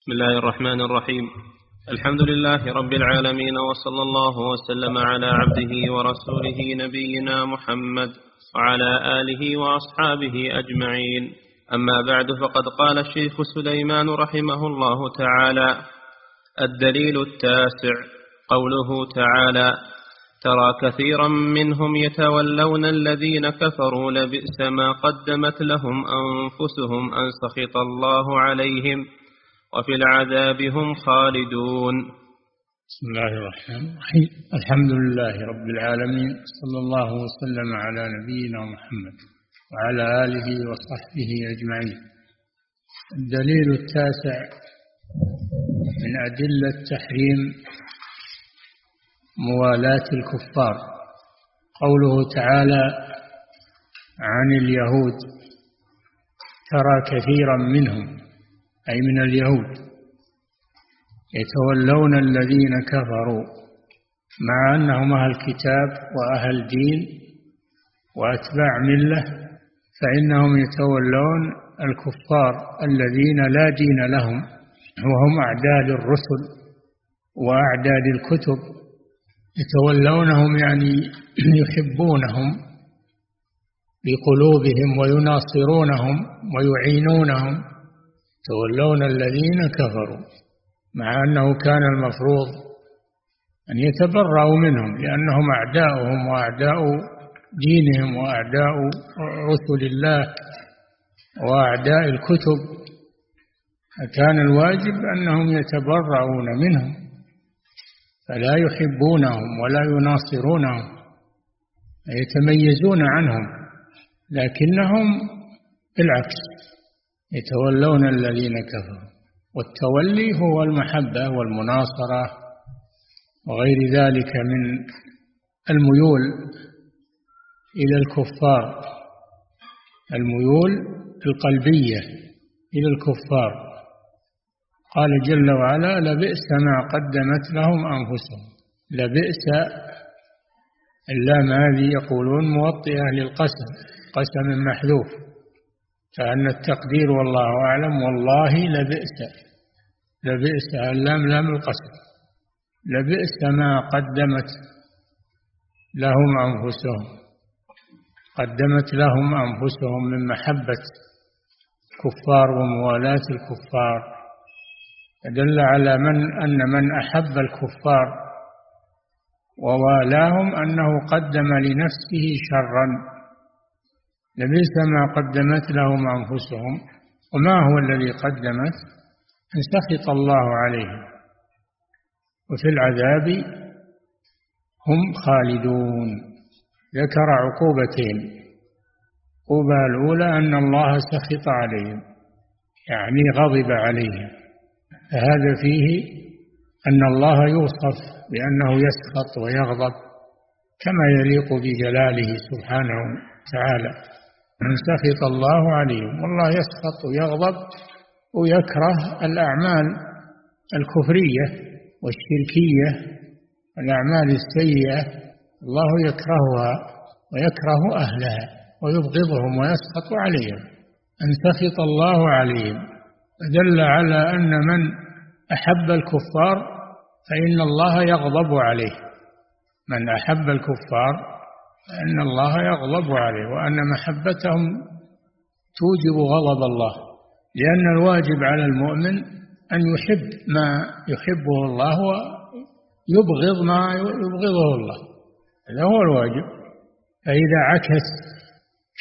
بسم الله الرحمن الرحيم. الحمد لله رب العالمين وصلى الله وسلم على عبده ورسوله نبينا محمد وعلى آله وأصحابه أجمعين. أما بعد فقد قال الشيخ سليمان رحمه الله تعالى الدليل التاسع قوله تعالى ترى كثيرا منهم يتولون الذين كفروا لبئس ما قدمت لهم أنفسهم أن سخط الله عليهم وفي العذاب هم خالدون. بسم الله الرحمن الرحيم. الحمد لله رب العالمين صلى الله وسلم على نبينا محمد وعلى آله وصحبه أجمعين. الدليل التاسع من أدلة تحريم موالاة الكفار. قوله تعالى عن اليهود ترى كثيرا منهم أي من اليهود. يتولون الذين كفروا مع أنهم أهل كتاب وأهل دين وأتباع ملة فإنهم يتولون الكفار الذين لا دين لهم وهم أعداد الرسل وأعداد الكتب. يتولونهم يعني يحبونهم بقلوبهم ويناصرونهم ويعينونهم. تولون الذين كفروا مع أنه كان المفروض أن يتبرأوا منهم لأنهم أعداؤهم وأعداء دينهم وأعداء رسل الله وأعداء الكتب. فكان الواجب أنهم يتبرؤون منهم فلا يحبونهم ولا يناصرونهم يتميزون عنهم لكنهم بالعكس يتولون الذين كفروا. والتولي هو المحبة والمناصرة وغير ذلك من الميول إلى الكفار. الميول القلبية إلى الكفار. قال جل وعلا لبئس ما قدمت لهم أنفسهم. لبئس اللام هذه يقولون موطئة للقسم قسم محذوف. كأن التقدير والله أعلم والله لبئس لبئس اللام لام القسم لبئس ما قدمت لهم أنفسهم قدمت لهم أنفسهم من محبة الكفار وموالاة الكفار دل على من أن من أحب الكفار ووالاهم أنه قدم لنفسه شرا. لبئس ما قدمت لهم أنفسهم وما هو الذي قدمت؟ أن سخط الله عليهم. وفي العذاب هم خالدون. ذكر عقوبتين العقوبة الأولى أن الله سخط عليهم. يعني غضب عليهم. فهذا فيه أن الله يوصف بأنه يسخط ويغضب كما يليق بجلاله سبحانه وتعالى. سخط الله عليهم. والله يسخط ويغضب ويكره الأعمال الكفرية والشركية الأعمال السيئة. الله يكرهها ويكره أهلها ويبغضهم ويسخط عليهم. أن سخط الله عليهم دل على أن من أحب الكفار فإن الله يغضب عليه. من أحب الكفار أن الله يغضب عليه وأن محبتهم توجب غضب الله لأن الواجب على المؤمن أن يحب ما يحبه الله ويبغض ما يبغضه الله. هذا هو الواجب. فإذا عكس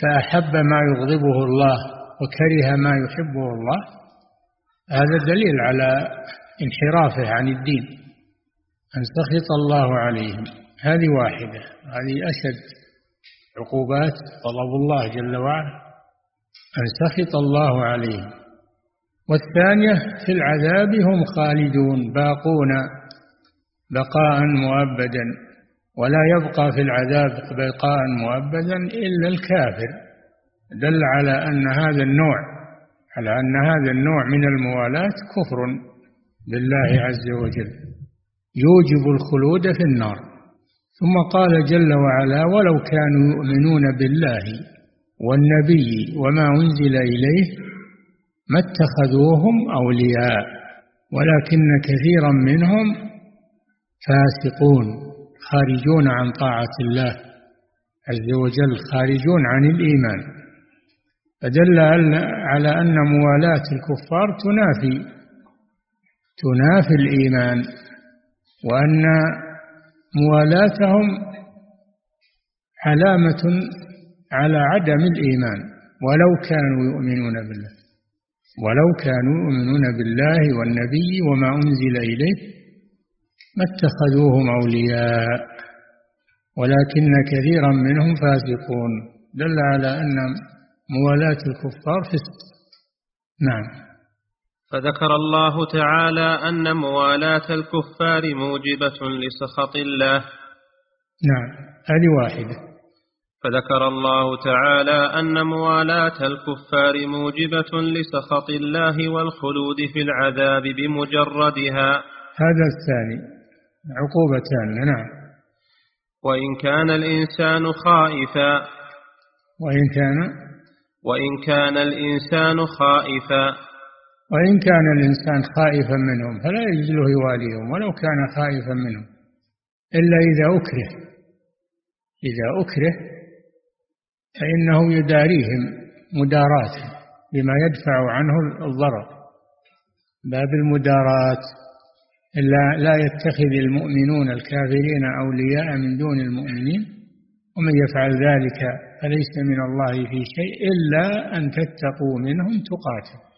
فأحب ما يغضبه الله وكره ما يحبه الله هذا دليل على انحرافه عن الدين أن سخط الله عليهم. هذه واحدة هذه أشد عقوبات غضب الله جل وعلا أن سخط الله عليهم والثانية في العذاب هم خالدون باقون بقاء مؤبدا. ولا يبقى في العذاب بقاء مؤبدا إلا الكافر. دل على أن هذا النوع على أن هذا النوع من الموالاة كفر بالله عز وجل. يوجب الخلود في النار. ثم قال جل وعلا ولو كانوا يؤمنون بالله والنبي وما أنزل إليه ما اتخذوهم أولياء ولكن كثيرا منهم فاسقون خارجون عن طاعة الله عز وجل خارجون عن الإيمان. فدل على أن موالاة الكفار تنافي تنافي الإيمان وأن موالاتهم علامة على عدم الإيمان ولو كانوا يؤمنون بالله ولو كانوا يؤمنون بالله والنبي وما أنزل إليه ما اتخذوهم أولياء ولكن كثيرا منهم فاسقون. دل على أن موالاة الكفار فسق. نعم. فذكر الله تعالى أن موالاة الكفار موجبة لسخط الله. نعم هذه واحدة. فذكر الله تعالى أن موالاة الكفار موجبة لسخط الله والخلود في العذاب بمجردها. هذا الثاني عقوبتان نعم. وإن كان الإنسان خائفا. وإن كان؟ وإن كان الإنسان خائفا. وإن كان الإنسان خائفا منهم فلا يجوز له يواليهم ولو كان خائفا منهم إلا إذا أكره إذا أكره فإنه يداريهم مداراة بما يدفع عنه الضرر. باب المدارات لا لا يتخذ المؤمنون الكافرين أولياء من دون المؤمنين ومن يفعل ذلك فليس من الله في شيء إلا أن تتقوا منهم تقاتل.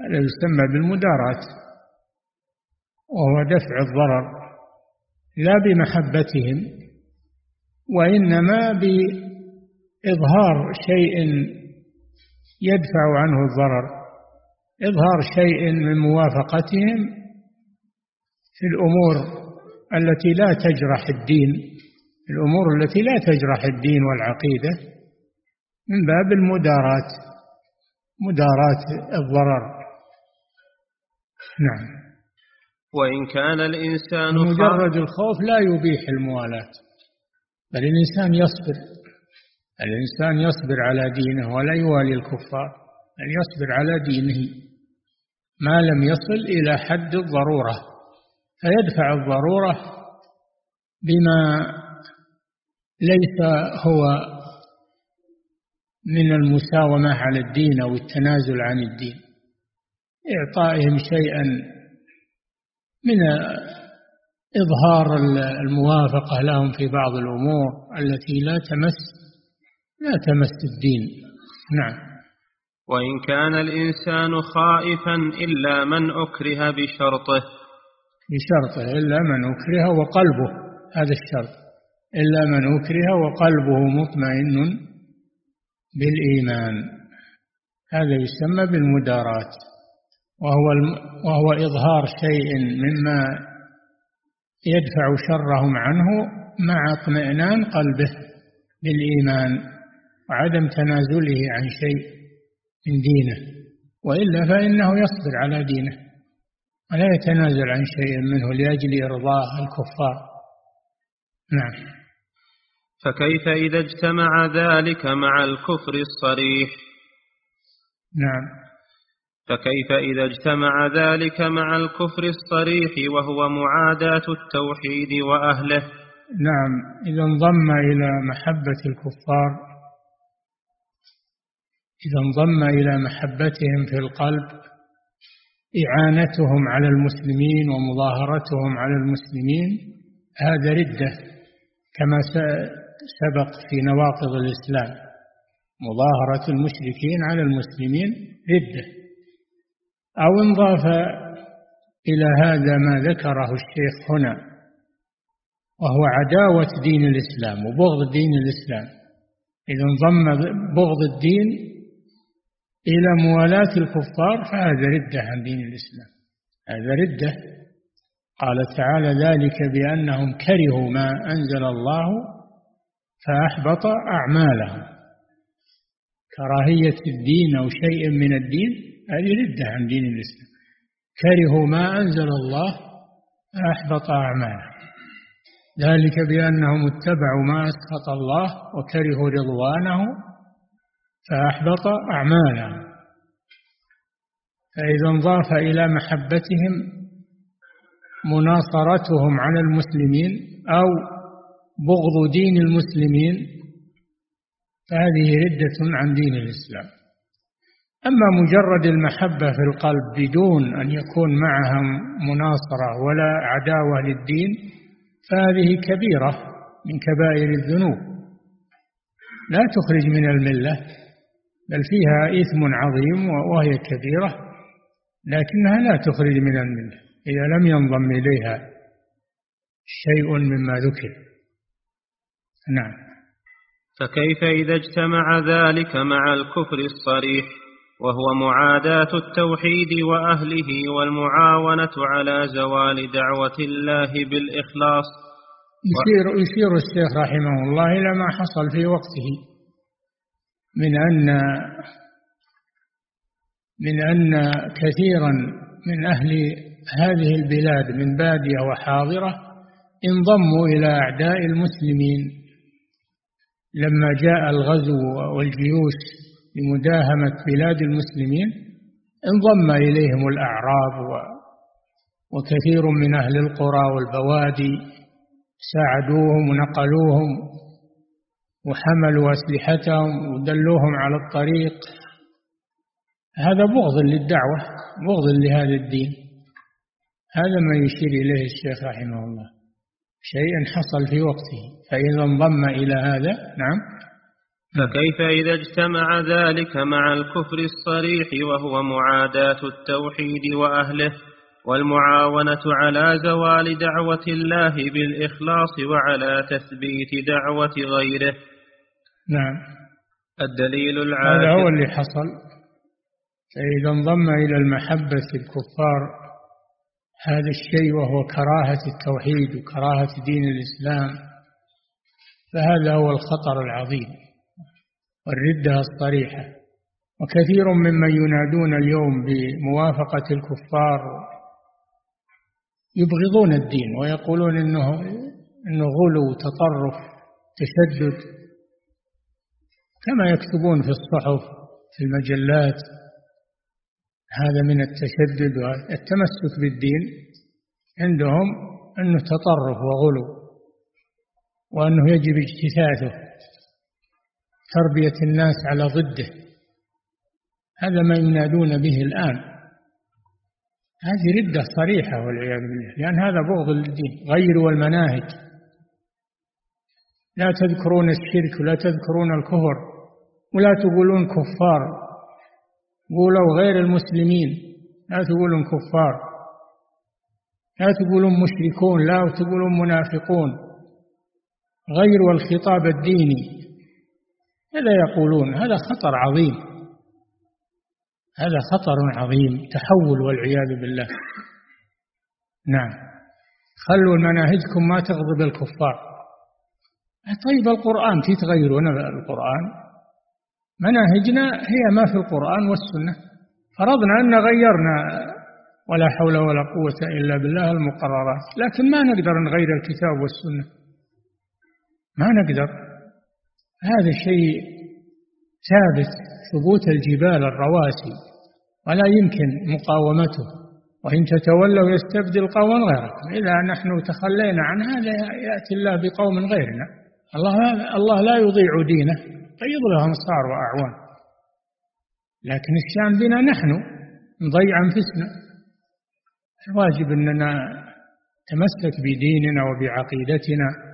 هذا يسمى بالمداراة وهو دفع الضرر لا بمحبتهم وإنما بإظهار شيء يدفع عنه الضرر إظهار شيء من موافقتهم في الأمور التي لا تجرح الدين الأمور التي لا تجرح الدين والعقيدة من باب المداراة مداراة الضرر. نعم. وإن كان الإنسان مجرد الخوف لا يبيح الموالاة. بل الإنسان يصبر. الإنسان يصبر على دينه ولا يوالي الكفار بل يصبر على دينه. ما لم يصل إلى حد الضرورة. فيدفع الضرورة بما ليس هو من المساومة على الدين أو التنازل عن الدين. إعطائهم شيئا من إظهار الموافقة لهم في بعض الأمور التي لا تمس لا تمس الدين. نعم. وإن كان الإنسان خائفا إلا من أكره بشرطه. بشرطه إلا من أكره وقلبه. هذا الشرط. إلا من أكره وقلبه مطمئن بالإيمان. هذا يسمى بالمداراة. وهو وهو إظهار شيء مما يدفع شرهم عنه مع اطمئنان قلبه بالإيمان وعدم تنازله عن شيء من دينه وإلا فإنه يصبر على دينه ولا يتنازل عن شيء منه لأجل إرضاء الكفار. نعم. فكيف إذا اجتمع ذلك مع الكفر الصريح؟ نعم. فكيف إذا اجتمع ذلك مع الكفر الصريح وهو معاداة التوحيد وأهله؟ نعم إذا انضم إلى محبة الكفار إذا انضم إلى محبتهم في القلب إعانتهم على المسلمين ومظاهرتهم على المسلمين هذا ردة كما سبق في نواقض الإسلام. مظاهرة المشركين على المسلمين ردة. أو انضاف إلى هذا ما ذكره الشيخ هنا وهو عداوة دين الإسلام وبغض دين الإسلام. إذا انضم بغض الدين إلى موالاة الكفار فهذا ردة عن دين الإسلام. هذا ردة. قال تعالى ذلك بأنهم كرهوا ما أنزل الله فأحبط أعمالهم. كراهية الدين أو شيء من الدين هذه ردة عن دين الإسلام. كرهوا ما أنزل الله فأحبط أعمالهم. ذلك بأنهم اتبعوا ما أسخط الله وكرهوا رضوانه فأحبط أعمالهم. فإذا انضاف إلى محبتهم مناصرتهم على المسلمين أو بغض دين المسلمين فهذه ردة عن دين الإسلام. أما مجرد المحبة في القلب بدون أن يكون معها مناصرة ولا عداوة للدين فهذه كبيرة من كبائر الذنوب. لا تخرج من الملة بل فيها إثم عظيم وهي كبيرة لكنها لا تخرج من الملة إذا لم ينضم إليها شيء مما ذكر. نعم. فكيف إذا اجتمع ذلك مع الكفر الصريح؟ وهو معاداة التوحيد وأهله والمعاونة على زوال دعوة الله بالإخلاص. يشير, يشير الشيخ رحمه الله إلى ما حصل في وقته. من أن من أن كثيرا من أهل هذه البلاد من بادية وحاضرة انضموا إلى أعداء المسلمين. لما جاء الغزو والجيوش لمداهمة بلاد المسلمين انضم إليهم الأعراب وكثير من أهل القرى والبوادي ساعدوهم ونقلوهم وحملوا أسلحتهم ودلوهم على الطريق. هذا بغض للدعوة بغض لهذا الدين. هذا ما يشير إليه الشيخ رحمه الله. شيء حصل في وقته فإذا انضم إلى هذا نعم. فكيف إذا اجتمع ذلك مع الكفر الصريح وهو معاداة التوحيد وأهله والمعاونة على زوال دعوة الله بالإخلاص وعلى تثبيت دعوة غيره؟ نعم. الدليل العاشر هذا هو اللي حصل. فإذا انضم إلى المحبة الكفار هذا الشيء وهو كراهة التوحيد وكراهة دين الإسلام فهذا هو الخطر العظيم. والردة الصريحة. وكثير ممن ينادون اليوم بموافقة الكفار يبغضون الدين ويقولون إنه إنه غلو تطرف تشدد كما يكتبون في الصحف في المجلات. هذا من التشدد والتمسك بالدين عندهم أنه تطرف وغلو وأنه يجب اجتثاثه. تربية الناس على ضده. هذا ما ينادون به الآن. هذه ردة صريحة والعياذ بالله لأن هذا بغض للدين غيروا المناهج لا تذكرون الشرك ولا تذكرون الكفر ولا تقولون كفار. قولوا غير المسلمين لا تقولون كفار. لا تقولون مشركون لا تقولون منافقون. غيروا الخطاب الديني. هذا يقولون هذا خطر عظيم. هذا خطر عظيم تحول والعياذ بالله. نعم. خلوا مناهجكم ما تغضب الكفار. طيب القرآن في تغيرون القرآن. مناهجنا هي ما في القرآن والسنة. فرضنا أن غيرنا ولا حول ولا قوة إلا بالله المقررات. لكن ما نقدر نغير الكتاب والسنة. ما نقدر. هذا شيء ثابت ثبوت الجبال الرواسي ولا يمكن مقاومته. وإن تتولوا يستبدل قوما غيركم. إذا نحن تخلينا عن هذا يأتي الله بقوم غيرنا. الله الله لا يضيع دينه. طيب له أنصار وأعوان. لكن الشام بنا نحن نضيع أنفسنا. الواجب أننا نتمسك بديننا وبعقيدتنا.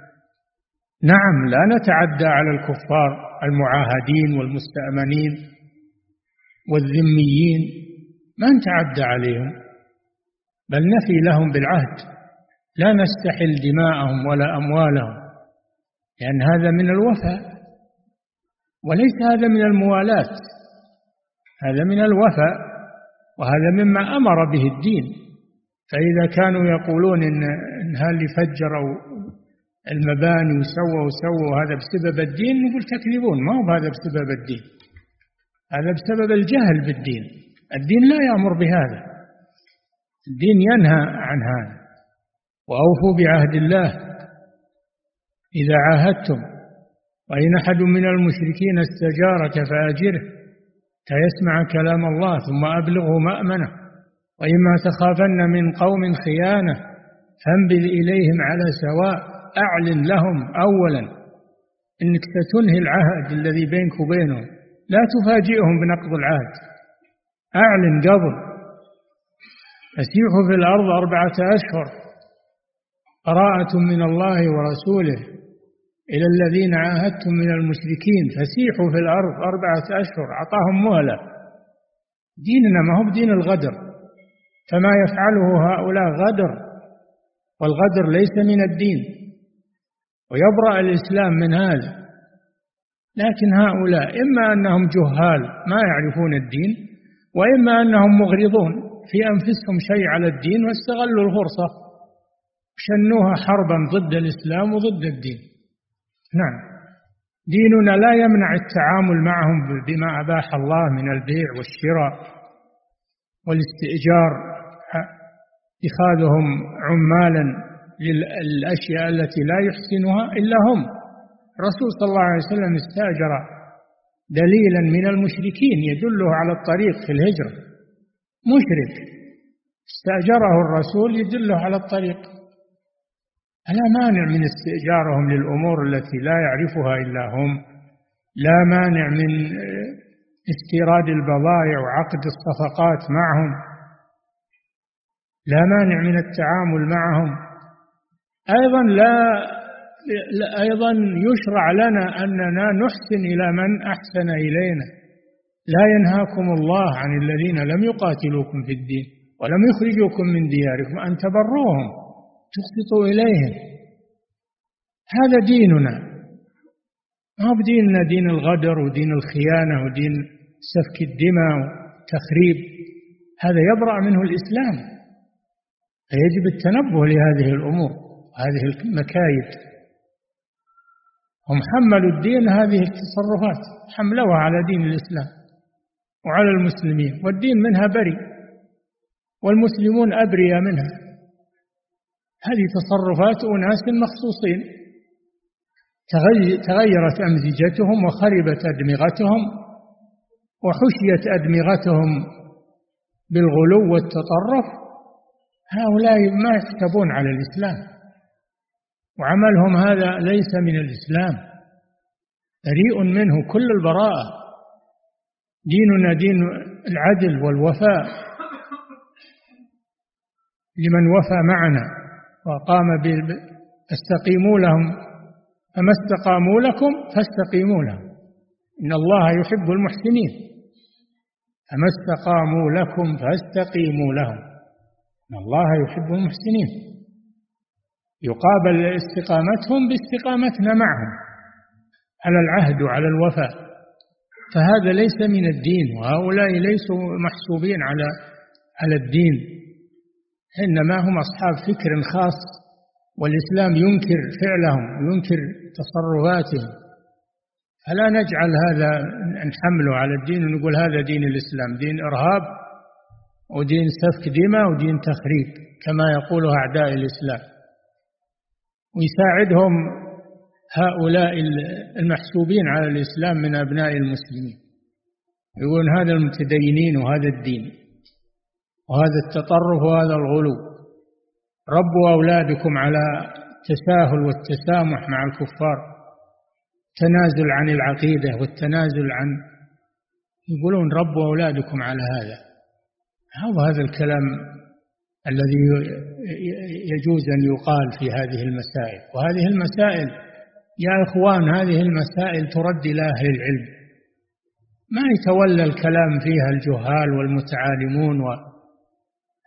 نعم لا نتعدى على الكفار المعاهدين والمستأمنين والذميين ما نتعدى عليهم بل نفي لهم بالعهد. لا نستحل دماءهم ولا أموالهم لأن هذا من الوفاء وليس هذا من الموالاة هذا من الوفاء وهذا مما أمر به الدين. فإذا كانوا يقولون إن, إن اللي فجروا المباني وسووا وسووا هذا بسبب الدين نقول تكذبون ما هو هذا بسبب الدين؟ هذا بسبب الجهل بالدين. الدين لا يأمر بهذا. الدين ينهى عن هذا. وأوفوا بعهد الله. إذا عاهدتم وإن أحد من المشركين استجارك فأجره. حتى يسمع كلام الله ثم أبلغه مأمنة. وإما تخافن من قوم خيانة فانبذ إليهم على سواء. أعلن لهم أولا إنك ستنهي العهد الذي بينك وبينهم لا تفاجئهم بنقض العهد. أعلن قبل. فسيحوا في الأرض أربعة أشهر. براءة من الله ورسوله. إلى الذين عاهدتم من المشركين. فسيحوا في الأرض أربعة أشهر. أعطاهم مهلة. ديننا ما هو بدين الغدر. فما يفعله هؤلاء غدر. والغدر ليس من الدين. ويبرأ الإسلام من هذا. لكن هؤلاء إما أنهم جهال ما يعرفون الدين وإما أنهم مغرضون في أنفسهم شيء على الدين واستغلوا الفرصة شنوها حربا ضد الإسلام وضد الدين. نعم. ديننا لا يمنع التعامل معهم بما أباح الله من البيع والشراء والاستئجار. اتخاذهم عمالا للأشياء التي لا يحسنها إلا هم. الرسول صلى الله عليه وسلم استأجر دليلا من المشركين يدله على الطريق في الهجرة. مشرك. استأجره الرسول يدله على الطريق. لا مانع من استئجارهم للأمور التي لا يعرفها إلا هم؟ لا مانع من استيراد البضائع وعقد الصفقات معهم؟ لا مانع من التعامل معهم؟ أيضا لا أيضا يشرع لنا أننا نحسن إلى من أحسن إلينا. لا ينهاكم الله عن الذين لم يقاتلوكم في الدين ولم يخرجوكم من دياركم أن تبروهم تخبطوا إليهم. هذا ديننا. ما هو بديننا؟ دين الغدر ودين الخيانة ودين سفك الدماء وتخريب هذا يبرأ منه الإسلام. فيجب التنبه لهذه الأمور. هذه المكايد. هم حملوا الدين هذه التصرفات حملوها على دين الإسلام وعلى المسلمين والدين منها بري والمسلمون أبرياء منها. هذه تصرفات أناس مخصوصين. تغيرت أمزجتهم وخربت أدمغتهم وحشيت أدمغتهم بالغلو والتطرف. هؤلاء ما يحسبون على الإسلام. وعملهم هذا ليس من الإسلام. بريء منه كل البراءة. ديننا دين العدل والوفاء. لمن وفى معنا وقام استقيموا لهم. فما استقاموا لكم فاستقيموا لهم. إن الله يحب المحسنين. فما استقاموا لكم فاستقيموا لهم. إن الله يحب المحسنين. يقابل استقامتهم باستقامتنا معهم. على العهد وعلى الوفاء. فهذا ليس من الدين وهؤلاء ليسوا محسوبين على على الدين. إنما هم أصحاب فكر خاص والإسلام ينكر فعلهم وينكر تصرفاتهم. فلا نجعل هذا نحمله على الدين ونقول هذا دين الإسلام دين إرهاب ودين سفك دماء ودين تخريب كما يقوله أعداء الإسلام. ويساعدهم هؤلاء المحسوبين على الإسلام من أبناء المسلمين. يقولون هذا المتدينين وهذا الدين وهذا التطرف وهذا الغلو. ربوا أولادكم على التساهل والتسامح مع الكفار. تنازل عن العقيدة والتنازل عن يقولون ربوا أولادكم على هذا. هذا الكلام الذي يجوز أن يقال في هذه المسائل. وهذه المسائل يا إخوان هذه المسائل ترد إلى أهل العلم. ما يتولى الكلام فيها الجهال والمتعالمون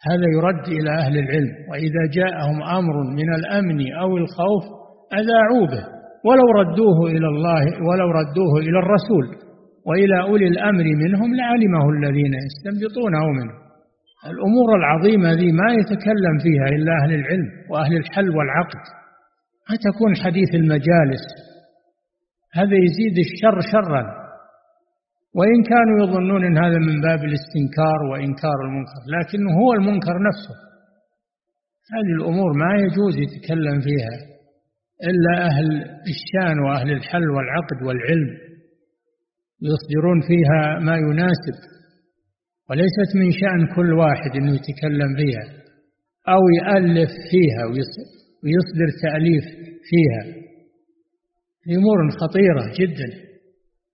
هذا يرد إلى أهل العلم. وإذا جاءهم أمر من الأمن أو الخوف أذاعوا به. ولو ردوه إلى الله ولو ردوه إلى الرسول وإلى أولي الأمر منهم لعلمه الذين يستنبطونه منه. الأمور العظيمة ذي ما يتكلم فيها إلا أهل العلم وأهل الحل والعقد. ما تكون حديث المجالس. هذا يزيد الشر شرا. وإن كانوا يظنون أن هذا من باب الاستنكار وإنكار المنكر لكنه هو المنكر نفسه. هذه الأمور ما يجوز يتكلم فيها إلا أهل الشان وأهل الحل والعقد والعلم. يصدرون فيها ما يناسب. وليست من شأن كل واحد أنه يتكلم فيها أو يألف فيها ويصدر تأليف فيها. أمور خطيرة جدا.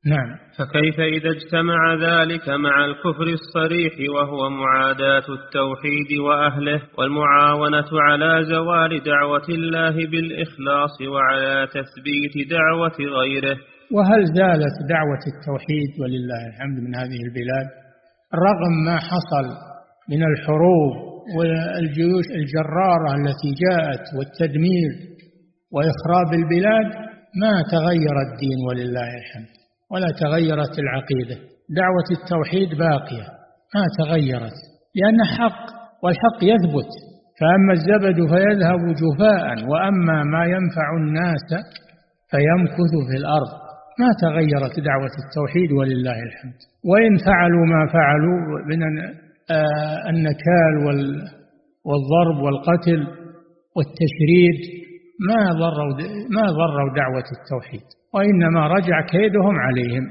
نعم. فكيف إذا اجتمع ذلك مع الكفر الصريح وهو معاداة التوحيد وأهله والمعاونة على زوال دعوة الله بالإخلاص وعلى تثبيت دعوة غيره؟ وهل زالت دعوة التوحيد ولله الحمد من هذه البلاد؟ رغم ما حصل من الحروب والجيوش الجرارة التي جاءت والتدمير وإخراب البلاد ما تغير الدين ولله الحمد ولا تغيرت العقيدة. دعوة التوحيد باقية ما تغيرت لأن حق والحق يثبت. فأما الزبد فيذهب جفاء وأما ما ينفع الناس فيمكث في الأرض. ما تغيرت دعوة التوحيد ولله الحمد. وإن فعلوا ما فعلوا من آه، النكال والضرب والقتل والتشريد ما ضروا ما ضروا دعوة التوحيد وإنما رجع كيدهم عليهم.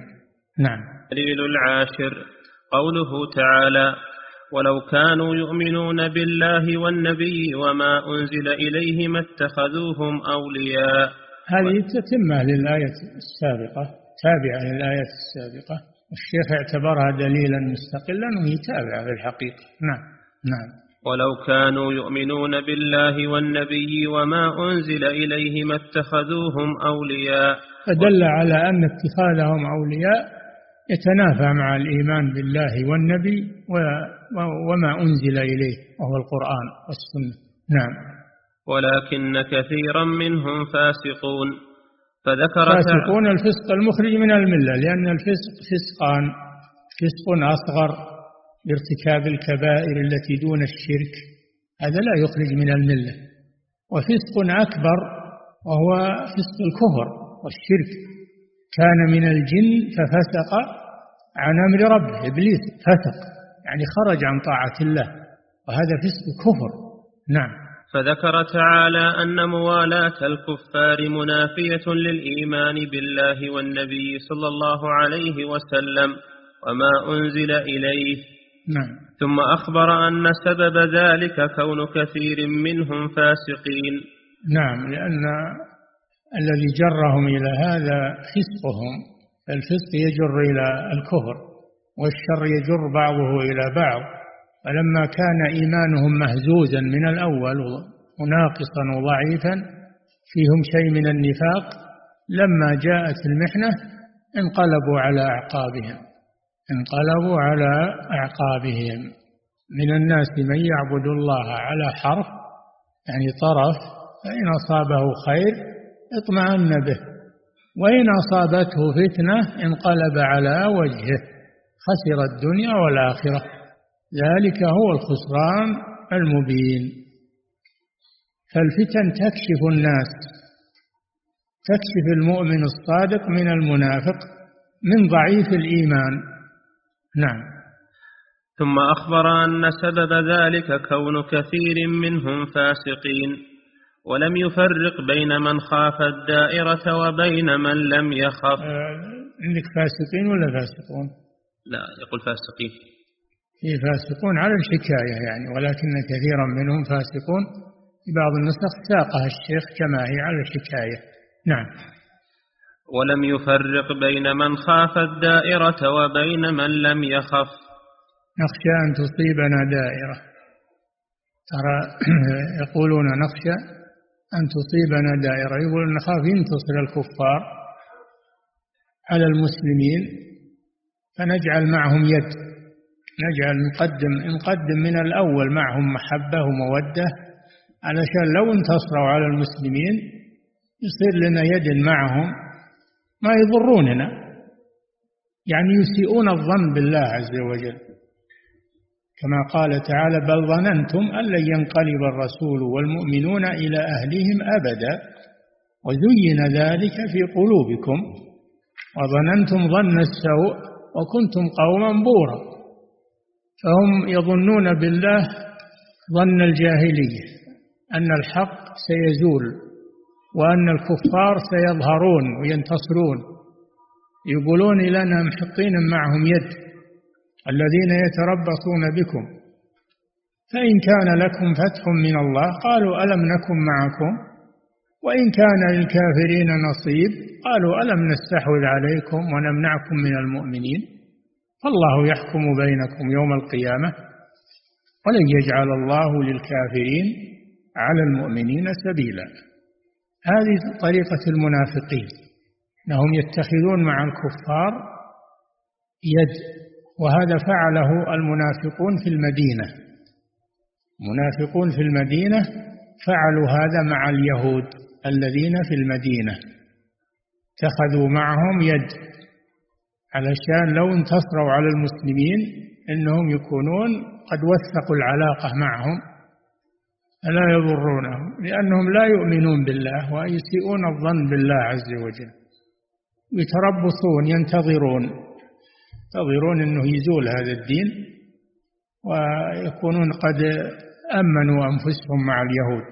نعم. دليل العاشر. قوله تعالى ولو كانوا يؤمنون بالله والنبي وما أنزل إليه ما اتخذوهم أولياء هذه تتمة للآية السابقة تابعة للآية السابقة. الشيخ اعتبرها دليلا مستقلا وهي تابعة في الحقيقة نعم نعم. ولو كانوا يؤمنون بالله والنبي وما أنزل إليه ما اتخذوهم أولياء. فدل على أن اتخاذهم أولياء يتنافى مع الإيمان بالله والنبي وما أنزل إليه وهو القرآن والسنة. نعم. ولكن كثيرا منهم فاسقون. فذكر فاسقون الفسق المخرج من الملة لأن الفسق فسقان فسق أصغر بارتكاب الكبائر التي دون الشرك هذا لا يخرج من الملة. وفسق أكبر وهو فسق الكفر والشرك. كان من الجن ففسق عن أمر ربه إبليس فسق يعني خرج عن طاعة الله وهذا فسق كفر. نعم. فذكر تعالى أن موالاة الكفار منافية للإيمان بالله والنبي صلى الله عليه وسلم وما أنزل إليه. نعم. ثم أخبر أن سبب ذلك كون كثير منهم فاسقين. نعم لأن الذي جرهم إلى هذا فسقهم الفسق يجر إلى الكفر والشر يجر بعضه إلى بعض. فلما كان إيمانهم مهزوزا من الأول وناقصا وضعيفا فيهم شيء من النفاق لما جاءت المحنة انقلبوا على أعقابهم. انقلبوا على أعقابهم. من الناس من يعبد الله على حرف يعني طرف فإن أصابه خير اطمأن به. وإن أصابته فتنة انقلب على وجهه. خسر الدنيا والآخرة. ذلك هو الخسران المبين. فالفتن تكشف الناس تكشف المؤمن الصادق من المنافق من ضعيف الإيمان. نعم. ثم أخبر أن سبب ذلك كون كثير منهم فاسقين ولم يفرق بين من خاف الدائرة وبين من لم يخف. آه عندك فاسقين ولا فاسقون؟ لا يقول فاسقين. في فاسقون على الحكاية يعني ولكن كثيرا منهم فاسقون في بعض النسخ ساقها الشيخ كما هي على الحكاية. نعم. ولم يفرق بين من خاف الدائرة وبين من لم يخف. نخشى أن تصيبنا دائرة. ترى يقولون نخشى أن تصيبنا دائرة. يقولون نخاف ينتصر الكفار على المسلمين فنجعل معهم يد. نجعل نقدم نقدم من الأول معهم محبة ومودة. علشان لو انتصروا على المسلمين يصير لنا يد معهم. ما يضروننا. يعني يسيئون الظن بالله عز وجل. كما قال تعالى بل ظننتم أن لن ينقلب الرسول والمؤمنون إلى أهلهم أبدا. وزين ذلك في قلوبكم. وظننتم ظن السوء وكنتم قوما بورا. فهم يظنون بالله ظن الجاهلية أن الحق سيزول وأن الكفار سيظهرون وينتصرون. يقولون لنا محطين معهم يد الذين يتربصون بكم. فإن كان لكم فتح من الله قالوا ألم نكن معكم؟ وإن كان للكافرين نصيب قالوا ألم نستحوذ عليكم ونمنعكم من المؤمنين؟ فالله يحكم بينكم يوم القيامة ولن يجعل الله للكافرين على المؤمنين سبيلا. هذه طريقة المنافقين أنهم يتخذون مع الكفار يد وهذا فعله المنافقون في المدينة. منافقون في المدينة فعلوا هذا مع اليهود الذين في المدينة اتخذوا معهم يد. علشان لو انتصروا على المسلمين إنهم يكونون قد وثقوا العلاقة معهم فلا يضرونهم؟ لأنهم لا يؤمنون بالله ويسيئون الظن بالله عز وجل. يتربصون ينتظرون ينتظرون أنه يزول هذا الدين ويكونون قد أمنوا أنفسهم مع اليهود.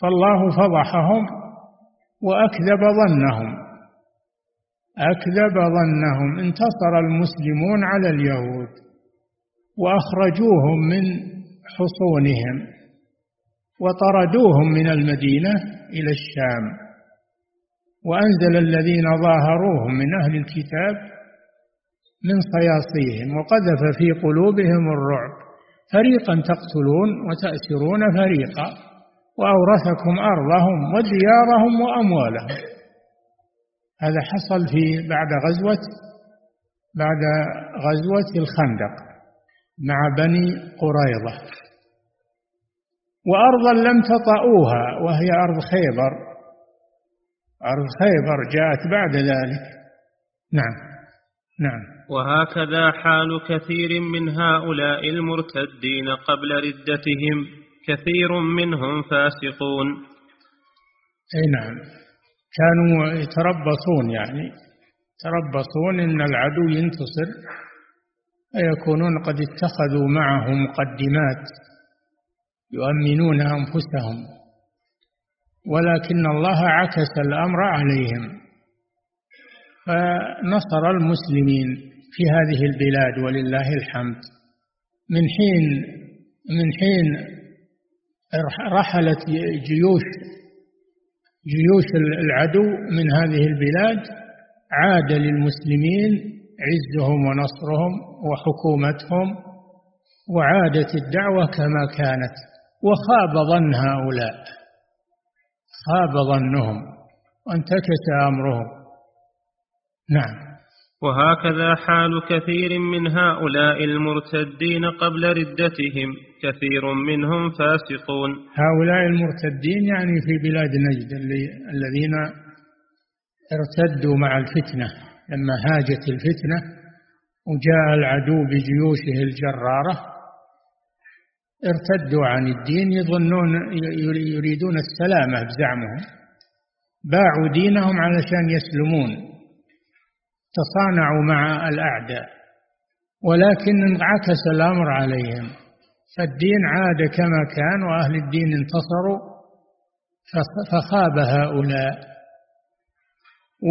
فالله فضحهم وأكذب ظنهم. أكذب ظنهم انتصر المسلمون على اليهود وأخرجوهم من حصونهم وطردوهم من المدينة إلى الشام وأنزل الذين ظاهروهم من أهل الكتاب من صياصيهم وقذف في قلوبهم الرعب. فريقا تقتلون وتأسرون فريقا وأورثكم أرضهم وديارهم وأموالهم. هذا حصل في بعد غزوة بعد غزوة الخندق مع بني قريظة. وأرضا لم تطئوها وهي أرض خيبر. أرض خيبر جاءت بعد ذلك. نعم نعم. وهكذا حال كثير من هؤلاء المرتدين قبل ردتهم كثير منهم فاسقون. أي نعم. كانوا يتربصون يعني. يتربصون إن العدو ينتصر فيكونون قد اتخذوا معه مقدمات يؤمنون أنفسهم. ولكن الله عكس الأمر عليهم. فنصر المسلمين في هذه البلاد ولله الحمد. من حين من حين رحلت جيوش جيوش العدو من هذه البلاد عاد للمسلمين عزهم ونصرهم وحكومتهم وعادت الدعوة كما كانت وخاب ظن هؤلاء. خاب ظنهم وانتكس أمرهم. نعم. وهكذا حال كثير من هؤلاء المرتدين قبل ردتهم كثير منهم فاسقون. هؤلاء المرتدين يعني في بلاد نجد الذين ارتدوا مع الفتنة لما هاجت الفتنة وجاء العدو بجيوشه الجرارة ارتدوا عن الدين يظنون يريدون السلامة بزعمهم باعوا دينهم علشان يسلمون. تصانعوا مع الأعداء ولكن انعكس الأمر عليهم. فالدين عاد كما كان وأهل الدين انتصروا فخاب هؤلاء.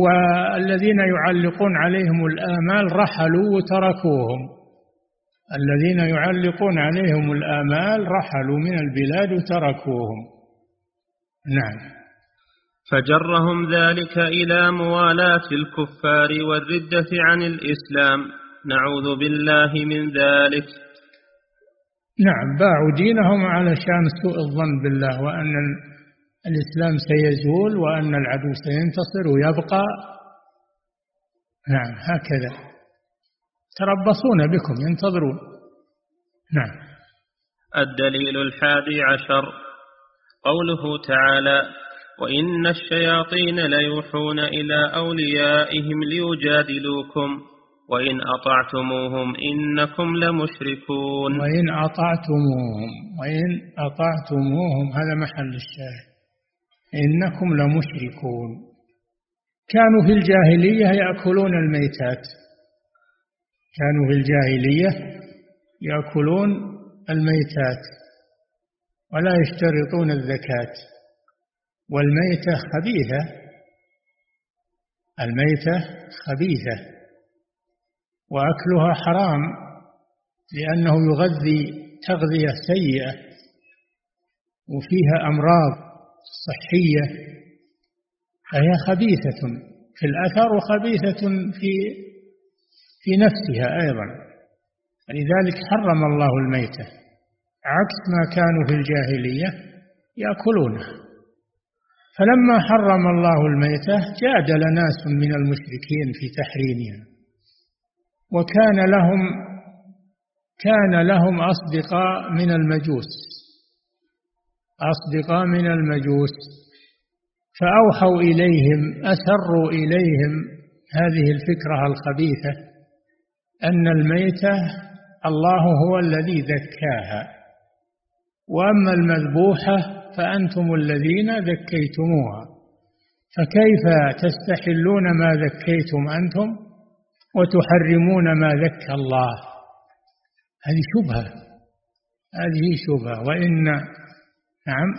والذين يعلقون عليهم الآمال رحلوا وتركوهم. الذين يعلقون عليهم الآمال رحلوا من البلاد وتركوهم. نعم. فجرهم ذلك إلى موالاة الكفار والردة عن الإسلام. نعوذ بالله من ذلك. نعم باعوا دينهم علشان سوء الظن بالله وأن الإسلام سيزول وأن العدو سينتصر ويبقى. نعم هكذا. تربصون بكم ينتظرون. نعم. الدليل الحادي عشر. قوله تعالى وإن الشياطين ليوحون إلى أوليائهم ليجادلوكم. وإن أطعتموهم إنكم لمشركون. وإن أطعتموهم وإن أطعتموهم هذا محل الشاهد. إنكم لمشركون. كانوا في الجاهلية يأكلون الميتات. كانوا في الجاهلية يأكلون الميتات. ولا يشترطون الزكاة. والميتة خبيثة. الميتة خبيثة. وأكلها حرام لأنه يغذي تغذية سيئة. وفيها أمراض صحية. فهي خبيثة في الأثر وخبيثة في في نفسها أيضا. لذلك حرم الله الميتة. عكس ما كانوا في الجاهلية يأكلونه فلما حرم الله الميتة جادل ناس من المشركين في تحريمها. وكان لهم كان لهم أصدقاء من المجوس أصدقاء من المجوس. فأوحوا إليهم أسروا إليهم هذه الفكرة الخبيثة أن الميتة الله هو الذي ذكاها. وأما المذبوحة فأنتم الذين ذكيتموها. فكيف تستحلون ما ذكيتم أنتم وتحرمون ما ذكى الله؟ هذه شبهة. هذه شبهة. وإن نعم.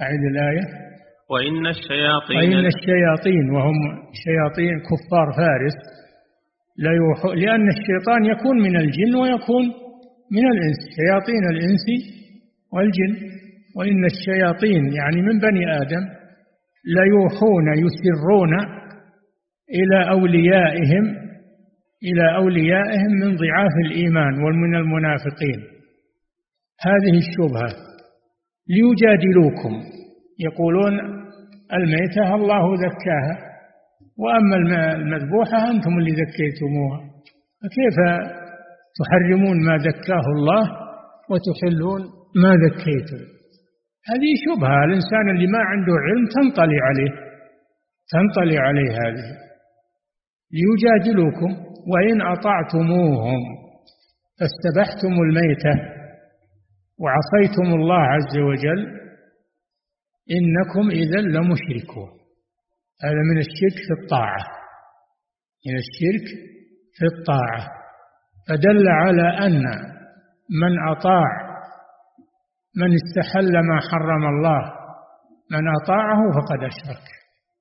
أعد الآية. وإن الشياطين وإن الشياطين وهم شياطين كفار فارس لا يوحو لأن الشيطان يكون من الجن ويكون من الإنس. شياطين الإنس والجن. وإن الشياطين يعني من بني آدم ليوحون يسرون إلى أوليائهم إلى أوليائهم من ضعاف الإيمان ومن المنافقين. هذه الشبهة. ليجادلوكم. يقولون الميتة الله ذكاها وأما المذبوحة أنتم اللي ذكيتموها فكيف تحرمون ما ذكاه الله وتحلون ما ذكيتم هذه شبهة. الإنسان اللي ما عنده علم تنطلي عليه تنطلي عليه هذه. ليجادلوكم وإن أطعتموهم فاستبحتم الميتة وعصيتم الله عز وجل إنكم إذا لمشركون. هذا من الشرك في الطاعة. من الشرك في الطاعة. فدل على أن من أطاع من استحل ما حرم الله من أطاعه فقد أشرك.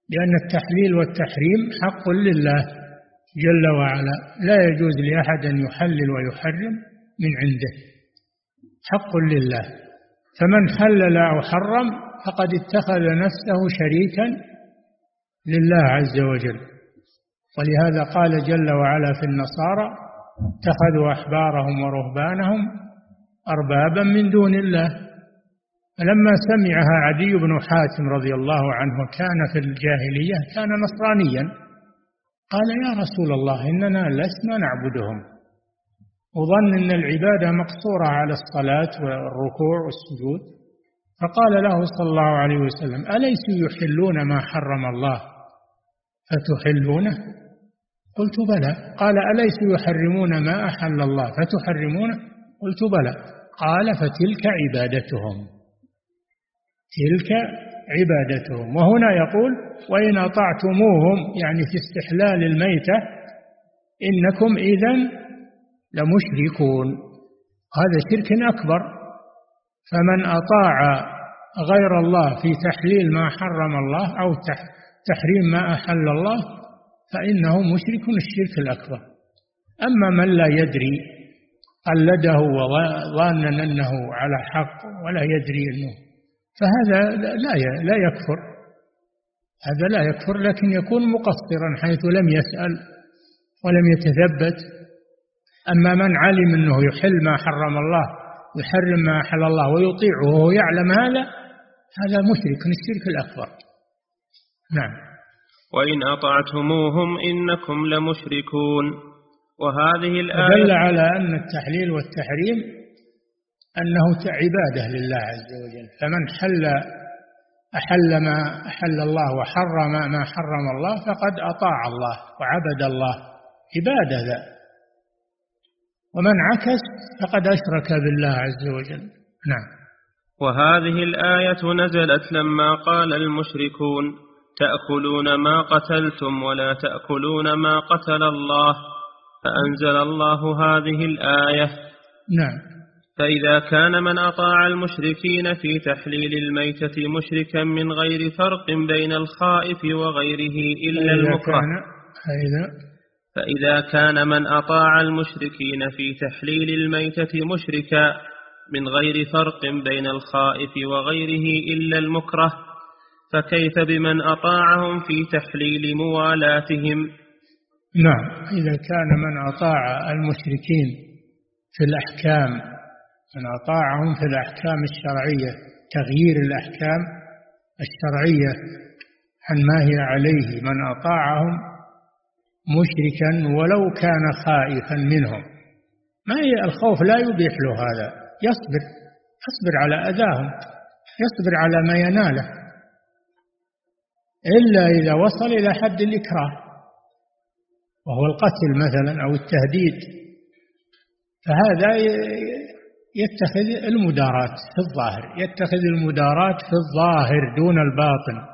لأن التحليل والتحريم حق لله جل وعلا لا يجوز لأحد أن يحلل ويحرم من عنده. حق لله. فمن حلل أو حرم فقد اتخذ نفسه شريكا لله عز وجل. ولهذا قال جل وعلا في النصارى اتخذوا أحبارهم ورهبانهم أربابا من دون الله. فلما سمعها عدي بن حاتم رضي الله عنه كان في الجاهلية كان نصرانيا قال يا رسول الله إننا لسنا نعبدهم. وظن أن العبادة مقصورة على الصلاة والركوع والسجود. فقال له صلى الله عليه وسلم أليسوا يحلون ما حرم الله؟ فتحلونه؟ قلت بلى. قال أليسوا يحرمون ما أحل الله؟ فتحرمونه؟ قلت بلى. قال فتلك عبادتهم. تلك عبادتهم. وهنا يقول وإن أطعتموهم يعني في استحلال الميتة إنكم إذا لمشركون. هذا شرك أكبر. فمن أطاع غير الله في تحليل ما حرم الله أو تحريم ما أحل الله فإنه مشرك الشرك الأكبر. أما من لا يدري قلده وظانا انه على حق ولا يدري إنه. فهذا لا لا يكفر. هذا لا يكفر لكن يكون مقصرا حيث لم يسأل ولم يتثبت. أما من علم أنه يحل ما حرم الله ويحرم ما أحل الله ويطيعه وهو يعلم هذا هذا مشرك من الشرك الأكبر. نعم. وإن أطعتموهم إنكم لمشركون. وهذه الآية دل على أن التحليل والتحريم أنه عبادة لله عز وجل. فمن حل أحل ما أحل الله وحرم ما حرم الله فقد أطاع الله وعبد الله. عبادة ذا. ومن عكس فقد أشرك بالله عز وجل. نعم. وهذه الآية نزلت لما قال المشركون تأكلون ما قتلتم ولا تأكلون ما قتل الله. فأنزل الله هذه الآية. نعم. فإذا كان من أطاع المشركين في تحليل الميتة مشركا من غير فرق بين الخائف وغيره إلا المكره. فإذا فإذا كان من أطاع المشركين في تحليل الميتة مشركا من غير فرق بين الخائف وغيره إلا المكره فكيف بمن أطاعهم في تحليل موالاتهم؟ نعم. إذا كان من أطاع المشركين في الأحكام من أطاعهم في الأحكام الشرعية تغيير الأحكام الشرعية عن ما هي عليه من أطاعهم مشركا ولو كان خائفا منهم. ما هي الخوف؟ لا يبيح له هذا. يصبر. يصبر على أذاهم. يصبر على ما يناله. إلا إذا وصل إلى حد الإكراه. وهو القتل مثلا أو التهديد فهذا يتخذ المدارات في الظاهر يتخذ المدارات في الظاهر دون الباطن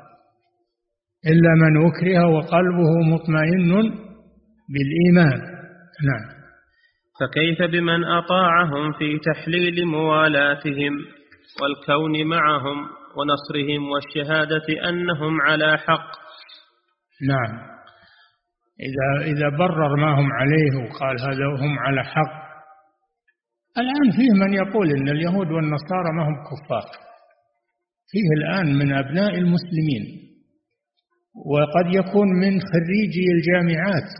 إلا من أكره وقلبه مطمئن بالإيمان. نعم. فكيف بمن أطاعهم في تحليل موالاتهم والكون معهم ونصرهم والشهادة أنهم على حق؟ نعم. إذا إذا برر ما هم عليه وقال هذا هم على حق. الآن فيه من يقول إن اليهود والنصارى ما هم كفار. فيه الآن من أبناء المسلمين. وقد يكون من خريجي الجامعات.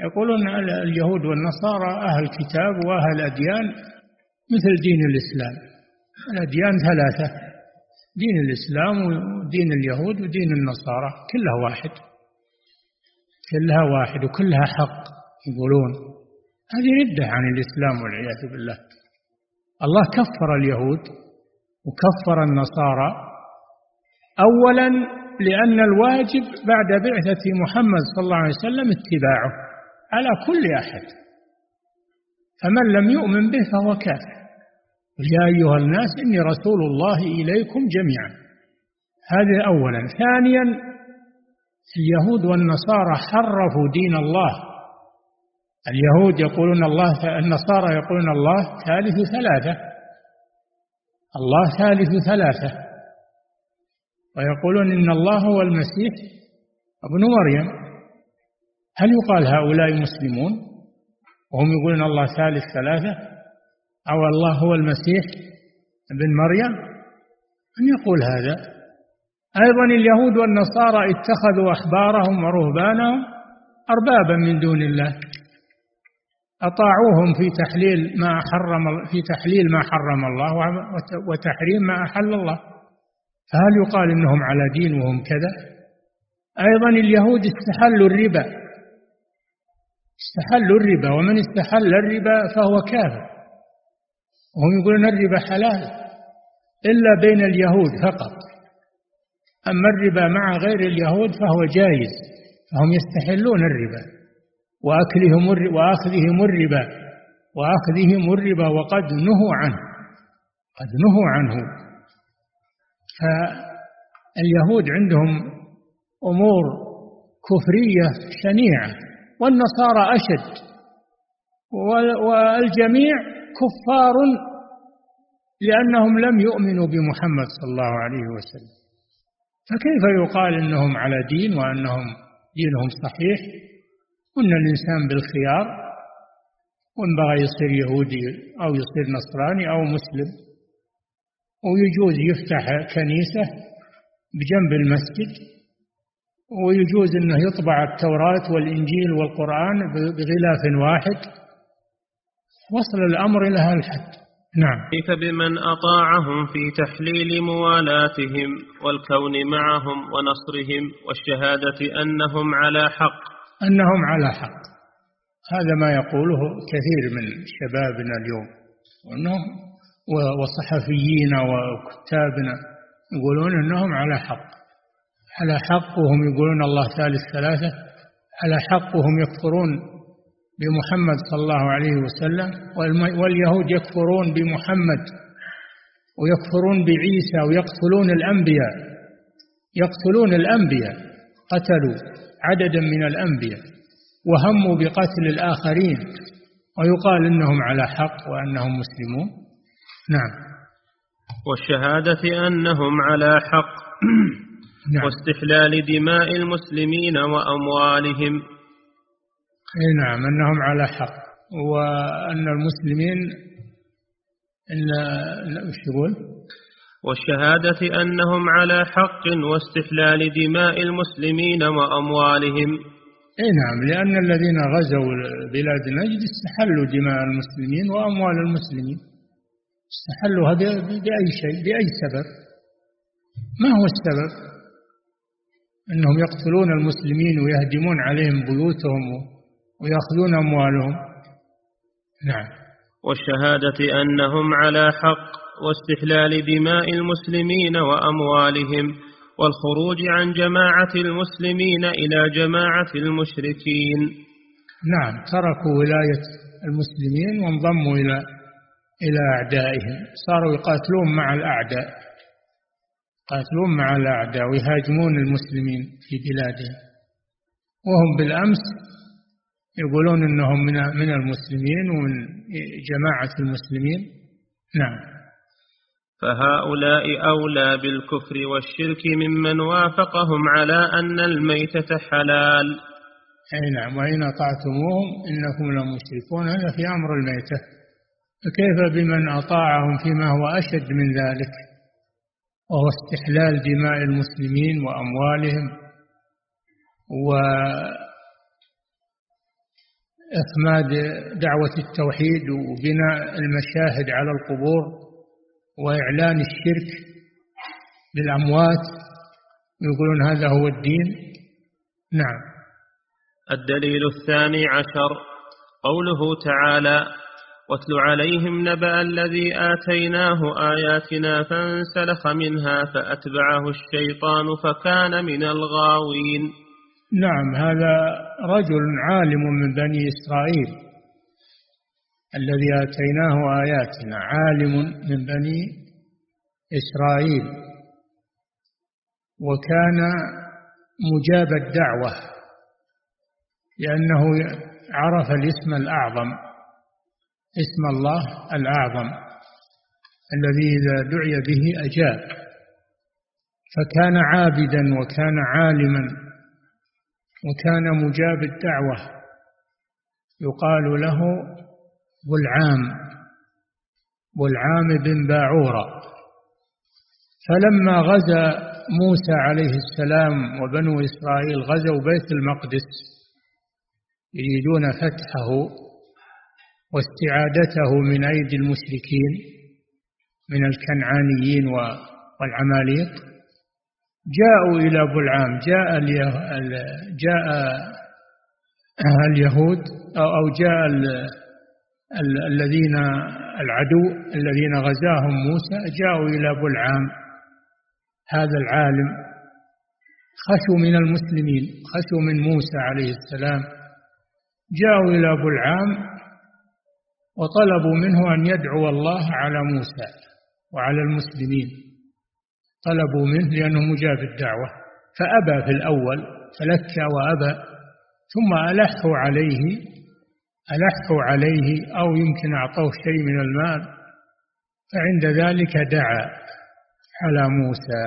يقولون اليهود والنصارى أهل كتاب وأهل أديان مثل دين الإسلام. الأديان ثلاثة دين الإسلام ودين اليهود ودين النصارى كلها واحد. كلها واحد وكلها حق يقولون. هذه ردة عن الإسلام والعياذ بالله. الله كفر اليهود وكفر النصارى. أولا لأن الواجب بعد بعثة محمد صلى الله عليه وسلم اتباعه على كل أحد. فمن لم يؤمن به فهو كافر. يا أيها الناس إني رسول الله إليكم جميعا. هذا أولا. ثانيا اليهود والنصارى حرفوا دين الله. اليهود يقولون الله النصارى يقولون الله ثالث ثلاثة. الله ثالث ثلاثة. ويقولون إن الله هو المسيح ابن مريم. هل يقال هؤلاء مسلمون؟ وهم يقولون الله ثالث ثلاثة. أو الله هو المسيح ابن مريم؟ من يقول هذا؟ أيضا اليهود والنصارى اتخذوا أحبارهم ورهبانهم أربابا من دون الله. أطاعوهم في تحليل ما حرم في تحليل ما حرم الله وتحريم ما أحل الله. فهل يقال إنهم على دين وهم كذا؟ أيضا اليهود استحلوا الربا. استحلوا الربا ومن استحل الربا فهو كافر. وهم يقولون الربا حلال إلا بين اليهود فقط. أما الربا مع غير اليهود فهو جائز فهم يستحلون الربا وأكلهم وأخذهم الربا وأخذهم الربا وقد نهوا عنه قد نهوا عنه. فاليهود عندهم أمور كفرية شنيعة والنصارى أشد والجميع كفار لأنهم لم يؤمنوا بمحمد صلى الله عليه وسلم. فكيف يقال إنهم على دين وأنهم دينهم صحيح؟ وان الإنسان بالخيار وان بغى يصير يهودي أو يصير نصراني أو مسلم ويجوز يفتح كنيسة بجنب المسجد ويجوز أنه يطبع التوراة والإنجيل والقرآن بغلاف واحد. وصل الأمر إلى هذا الحد. نعم. كيف بمن أطاعهم في تحليل موالاتهم والكون معهم ونصرهم والشهادة أنهم على حق؟ أنهم على حق. هذا ما يقوله كثير من شبابنا اليوم. وأنهم وصحفيين وكتابنا يقولون إنهم على حق. على حق وهم يقولون الله ثالث ثلاثة. على حق وهم يكفرون بمحمد صلى الله عليه وسلم واليهود يكفرون بمحمد ويكفرون بعيسى ويقتلون الأنبياء يقتلون الأنبياء قتلوا عددا من الأنبياء وهموا بقتل الآخرين ويقال إنهم على حق وأنهم مسلمون. نعم. والشهادة أنهم على حق. نعم. واستحلال دماء المسلمين وأموالهم. أي نعم أنهم على حق. وأن المسلمين إن وش يقول؟ والشهادة أنهم على حق واستحلال دماء المسلمين وأموالهم. إي نعم لأن الذين غزوا بلاد نجد استحلوا دماء المسلمين وأموال المسلمين. استحلوها بأي شيء بأي سبب؟ ما هو السبب؟ أنهم يقتلون المسلمين ويهدمون عليهم بيوتهم ويأخذون أموالهم. نعم. والشهادة أنهم على حق واستحلال دماء المسلمين وأموالهم والخروج عن جماعة المسلمين إلى جماعة المشركين. نعم. تركوا ولاية المسلمين وانضموا إلى إلى أعدائهم. صاروا يقاتلون مع الأعداء. يقاتلون مع الأعداء ويهاجمون المسلمين في بلادهم. وهم بالأمس يقولون أنهم من من المسلمين ومن جماعة المسلمين. نعم. فهؤلاء أولى بالكفر والشرك ممن وافقهم على أن الميتة حلال. أي نعم. وإن أطعتموهم إنكم لمشركون. هذا في أمر الميتة. فكيف بمن أطاعهم فيما هو أشد من ذلك؟ وهو استحلال دماء المسلمين وأموالهم و إخماد دعوة التوحيد وبناء المشاهد على القبور وإعلان الشرك للأموات يقولون هذا هو الدين. نعم. الدليل الثاني عشر. قوله تعالى واتل عليهم نبأ الذي آتيناه آياتنا فانسلخ منها فأتبعه الشيطان فكان من الغاوين. نعم هذا رجل عالم من بني إسرائيل الذي آتيناه آياتنا عالم من بني إسرائيل. وكان مجاب الدعوة لأنه عرف الاسم الأعظم اسم الله الأعظم الذي إذا دعي به أجاب. فكان عابدا وكان عالما. وكان مجاب الدعوة. يقال له والعام والعام بن باعورة. فلما غزا موسى عليه السلام وبنو إسرائيل غزوا بيت المقدس يريدون فتحه واستعادته من أيدي المشركين من الكنعانيين والعماليق. جاءوا إلى أبو العام جاء جاء اليهود أو جاء الذين العدو الذين غزاهم موسى جاءوا إلى أبو العام. هذا العالم خشوا من المسلمين خشوا من موسى عليه السلام. جاءوا إلى أبو العام وطلبوا منه أن يدعو الله على موسى وعلى المسلمين. طلبوا منه لأنه مجاب الدعوة. فأبى في الأول فلك وأبى ثم ألحوا عليه ألحوا عليه أو يمكن أعطوه شيء من المال. فعند ذلك دعا على موسى.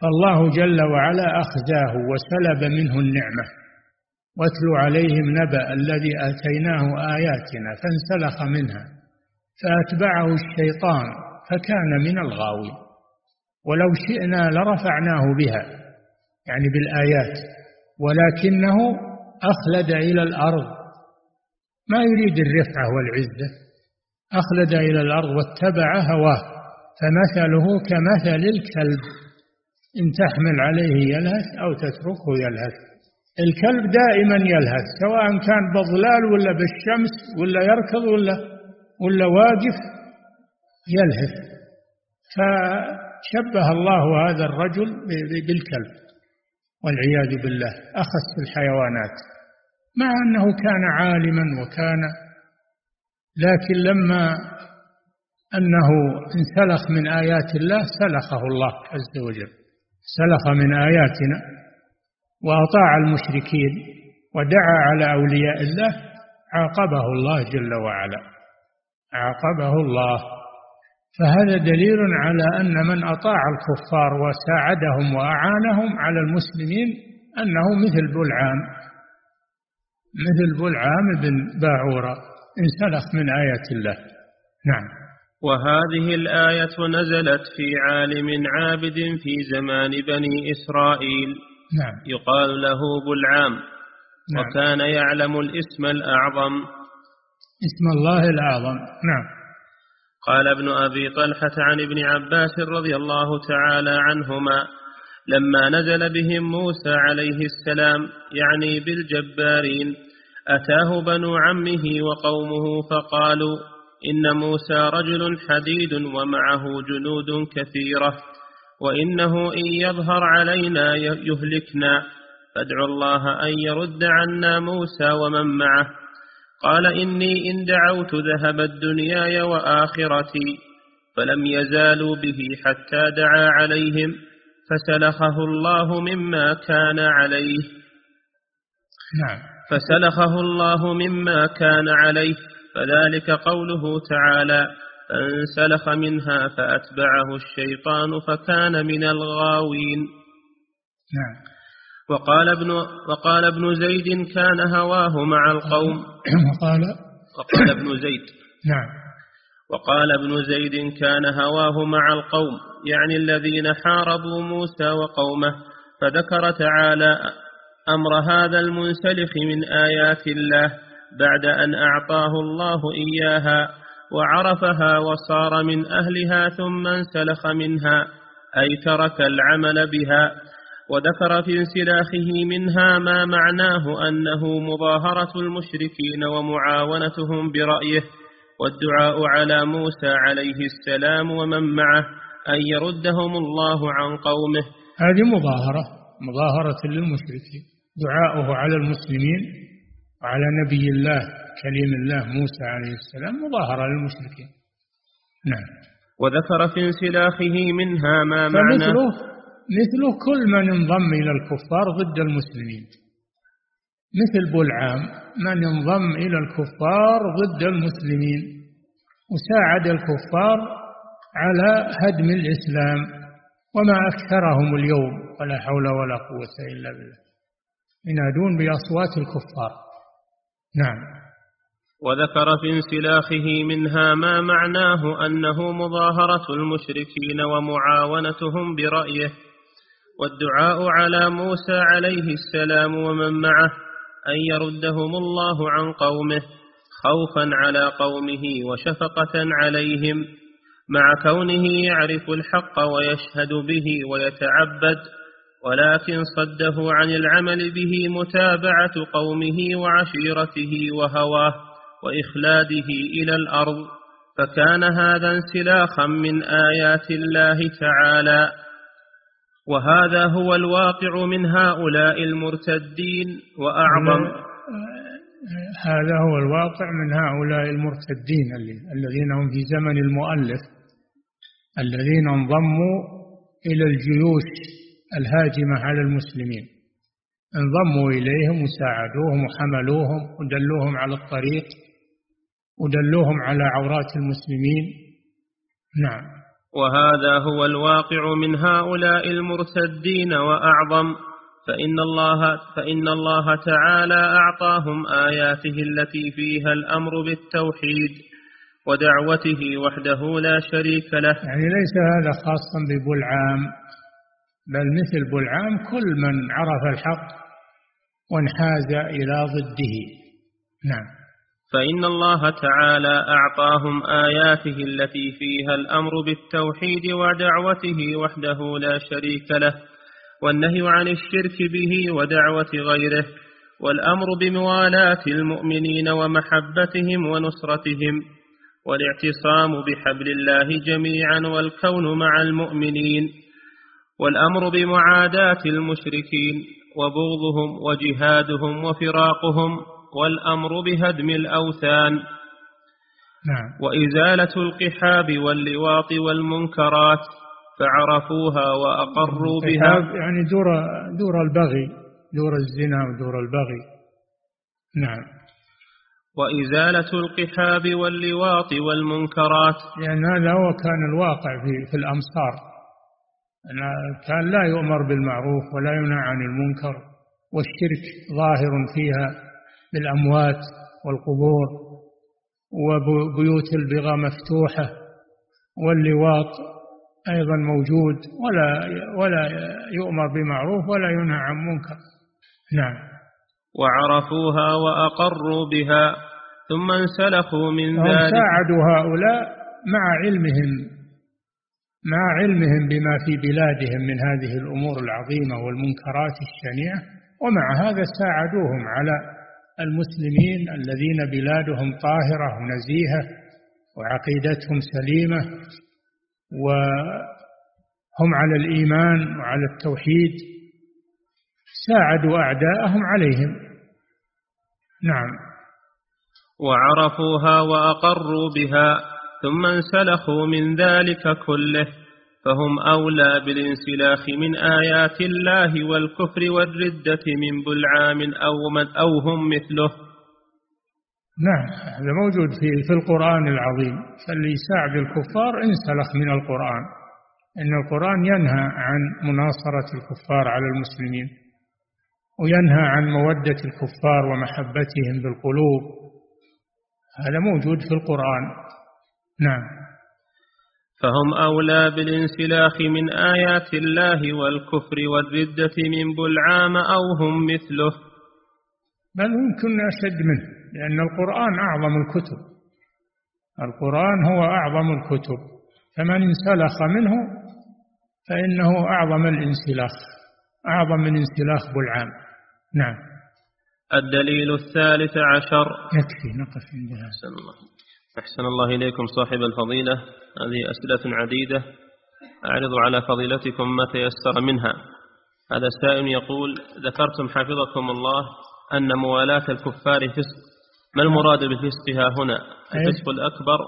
فالله جل وعلا أخزاه وسلب منه النعمة. واتل عليهم نبأ الذي آتيناه آياتنا فانسلخ منها فأتبعه الشيطان فكان من الغاوي ولو شئنا لرفعناه بها يعني بالآيات ولكنه أخلد إلى الأرض. ما يريد الرفعة والعزة أخلد إلى الأرض واتبع هواه فمثله كمثل الكلب. إن تحمل عليه يلهث أو تتركه يلهث. الكلب دائما يلهث سواء كان بظلال ولا بالشمس ولا يركض ولا ولا واقف يلهث. فشبه الله هذا الرجل بالكلب والعياذ بالله أخس الحيوانات مع أنه كان عالما وكان لكن لما أنه انسلخ من آيات الله سلخه الله عز وجل سلخ من آياتنا وأطاع المشركين ودعا على أولياء الله عاقبه الله جل وعلا عاقبه الله. فهذا دليل على أن من أطاع الكفار وساعدهم وأعانهم على المسلمين أنه مثل بلعام مثل بلعام بن باعورة. انسلخ من آية الله. نعم. وهذه الآية نزلت في عالم عابد في زمان بني إسرائيل. نعم. يقال له بلعام. نعم. وكان يعلم الاسم الأعظم. اسم الله الأعظم. نعم. قال ابن أبي طلحة عن ابن عباس رضي الله تعالى عنهما لما نزل بهم موسى عليه السلام يعني بالجبارين أتاه بنو عمه وقومه فقالوا إن موسى رجل حديد ومعه جنود كثيرة وإنه إن يظهر علينا يهلكنا فادعوا الله أن يرد عنا موسى ومن معه. قال إني إن دعوت ذهبت دنياي وآخرتي فلم يزالوا به حتى دعا عليهم فسلخه الله مما كان عليه. نعم. فسلخه الله مما كان عليه. فذلك قوله تعالى فانسلخ منها فأتبعه الشيطان فكان من الغاوين. نعم. وقال ابن وقال ابن زيد كان هواه مع القوم. وقال وقال ابن زيد. نعم. وقال ابن زيد كان هواه مع القوم يعني الذين حاربوا موسى وقومه فذكر تعالى أمر هذا المنسلخ من آيات الله بعد أن أعطاه الله إياها وعرفها وصار من أهلها ثم انسلخ منها أي ترك العمل بها. وذكر في انسلاخه منها ما معناه أنه مظاهرة المشركين ومعاونتهم برأيه والدعاء على موسى عليه السلام ومن معه أن يردهم الله عن قومه. هذه مظاهرة مظاهرة للمشركين. دعاؤه على المسلمين وعلى نبي الله كليم الله موسى عليه السلام مظاهرة للمشركين. نعم. وذكر في انسلاخه منها ما معناه مثله كل من انضم إلى الكفار ضد المسلمين. مثل بلعام من انضم إلى الكفار ضد المسلمين وساعد الكفار على هدم الإسلام وما أكثرهم اليوم. ولا حول ولا قوة إلا بالله. ينادون بأصوات الكفار. نعم. وذكر في انسلاخه منها ما معناه أنه مظاهرة المشركين ومعاونتهم برأيه. والدعاء على موسى عليه السلام ومن معه أن يردهم الله عن قومه خوفا على قومه وشفقة عليهم مع كونه يعرف الحق ويشهد به ويتعبد ولكن صده عن العمل به متابعة قومه وعشيرته وهواه وإخلاده إلى الأرض فكان هذا انسلاخا من آيات الله تعالى. وهذا هو الواقع من هؤلاء المرتدين وأعظم هذا هو الواقع من هؤلاء المرتدين الذين هم في زمن المؤلف الذين انضموا إلى الجيوش الهاجمة على المسلمين. انضموا إليهم وساعدوهم وحملوهم ودلوهم على الطريق ودلوهم على عورات المسلمين. نعم. وهذا هو الواقع من هؤلاء المرتدين وأعظم فإن الله, فإن الله تعالى أعطاهم آياته التي فيها الأمر بالتوحيد ودعوته وحده لا شريك له. يعني ليس هذا خاصا ببلعام بل مثل بلعام كل من عرف الحق وانحاز إلى ضده. نعم. فإن الله تعالى أعطاهم آياته التي فيها الأمر بالتوحيد ودعوته وحده لا شريك له والنهي عن الشرك به ودعوة غيره والأمر بموالاة المؤمنين ومحبتهم ونصرتهم والاعتصام بحبل الله جميعا والكون مع المؤمنين والأمر بمعاداة المشركين وبغضهم وجهادهم وفراقهم والأمر بهدم الأوثان. نعم. وإزالة القحاب واللواط والمنكرات فعرفوها وأقروا بها. يعني دور دور البغي دور الزنا ودور البغي. نعم. وإزالة القحاب واللواط والمنكرات. لأن هذا هو كان الواقع في, في الأمصار. كان لا يؤمر بالمعروف ولا ينهى عن المنكر والشرك ظاهر فيها. بالأموات والقبور وبيوت البغى مفتوحة واللواط أيضا موجود ولا ولا يؤمر بمعروف ولا ينهى عن منكر. نعم. وعرفوها وأقروا بها ثم انسلخوا من ذلك. ساعدوا هؤلاء مع علمهم مع علمهم بما في بلادهم من هذه الأمور العظيمة والمنكرات الشنيعة ومع هذا ساعدوهم على المسلمين الذين بلادهم طاهرة ونزيهة وعقيدتهم سليمة وهم على الإيمان وعلى التوحيد ساعدوا أعداءهم عليهم. نعم. وعرفوها وأقروا بها ثم انسلخوا من ذلك كله. فهم أولى بالانسلاخ من آيات الله والكفر والردة من بلعام أو, من أو هم مثله. نعم هذا موجود في في القرآن العظيم. فاللي يساعد الكفار انسلخ من القرآن. إن القرآن ينهى عن مناصرة الكفار على المسلمين وينهى عن مودة الكفار ومحبتهم بالقلوب. هذا موجود في القرآن. نعم. فهم أولى بالانسلاخ من آيات الله والكفر والردة من بلعام أو هم مثله. بل يمكن أشد منه لأن القرآن أعظم الكتب. القرآن هو أعظم الكتب. فمن انسلخ منه فإنه أعظم الانسلاخ أعظم من انسلاخ بلعام. نعم. الدليل الثالث عشر. يكفي نقف عندها أحسن الله. أحسن الله إليكم صاحب الفضيلة. هذه أسئلة عديدة. أعرض على فضيلتكم ما تيسر منها. هذا سائل يقول ذكرتم حفظكم الله أن موالاة الكفار فسق. ما المراد بالفسق ها هنا الفسق الأكبر؟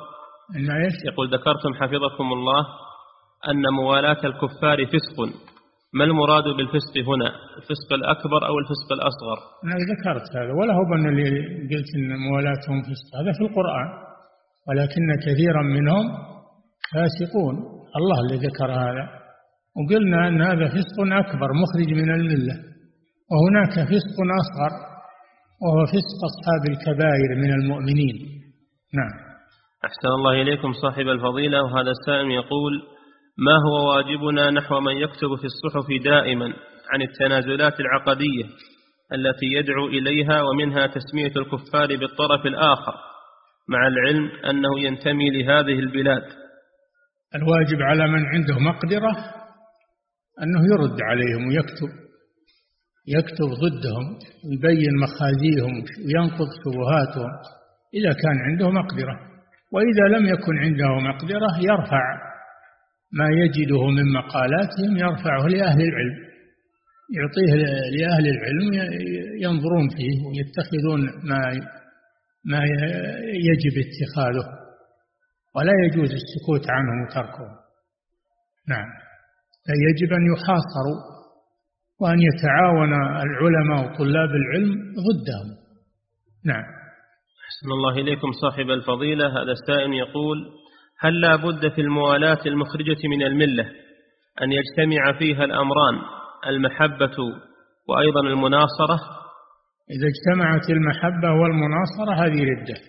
يقول ذكرتم حفظكم الله أن موالاة الكفار فسق. ما المراد بالفسق هنا؟ الفسق الأكبر أو الفسق الأصغر؟ أنا ذكرت هذا ولا هو أن اللي قلت أن موالاتهم فسق. هذا في القرآن. ولكن كثيرا منهم فاسقون. الله اللي ذكر هذا. وقلنا أن هذا فسق أكبر مخرج من الملة. وهناك فسق أصغر وهو فسق أصحاب الكبائر من المؤمنين. نعم. أحسن الله إليكم صاحب الفضيلة. وهذا السائل يقول ما هو واجبنا نحو من يكتب في الصحف دائما عن التنازلات العقدية التي يدعو إليها ومنها تسمية الكفار بالطرف الآخر؟ مع العلم أنه ينتمي لهذه البلاد. الواجب على من عنده مقدرة أنه يرد عليهم ويكتب يكتب ضدهم ويبين مخازيهم وينقض شبهاتهم إذا كان عنده مقدرة. وإذا لم يكن عنده مقدرة يرفع ما يجده من مقالاتهم يرفعه لأهل العلم يعطيه لأهل العلم ينظرون فيه ويتخذون ما ما يجب اتخاذه ولا يجوز السكوت عنه وتركه نعم. فيجب أن يحاصروا وأن يتعاون العلماء وطلاب العلم ضدهم. نعم. أحسن الله إليكم صاحب الفضيلة. هذا السائل يقول هل لا بد في الموالاة المخرجة من الملة أن يجتمع فيها الأمران المحبة وأيضا المناصرة؟ إذا اجتمعت المحبة والمناصرة هذه ردة.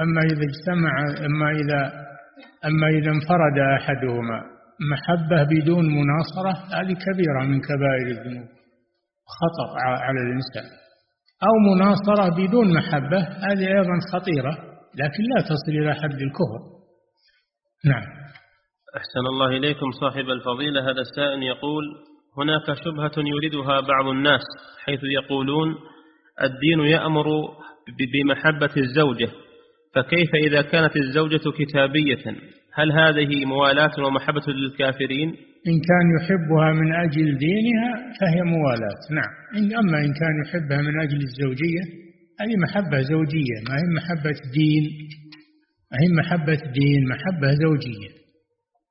أما إذا اجتمع أما إذا أما إذا انفرد أحدهما محبة بدون مناصرة هذه كبيرة من كبائر الذنوب خطر على الإنسان. أو مناصرة بدون محبة هذه أيضا خطيرة لكن لا تصل إلى حد الكفر. نعم. أحسن الله إليكم صاحب الفضيلة. هذا السائل يقول هناك شبهة يريدها بعض الناس حيث يقولون الدين يأمر بمحبة الزوجة فكيف إذا كانت الزوجة كتابية؟ هل هذه موالاة ومحبة للكافرين؟ إن كان يحبها من أجل دينها فهي موالاة نعم. أما إن كان يحبها من أجل الزوجية هذه محبة زوجية ما هي محبة دين. ما هي محبة دين محبة زوجية.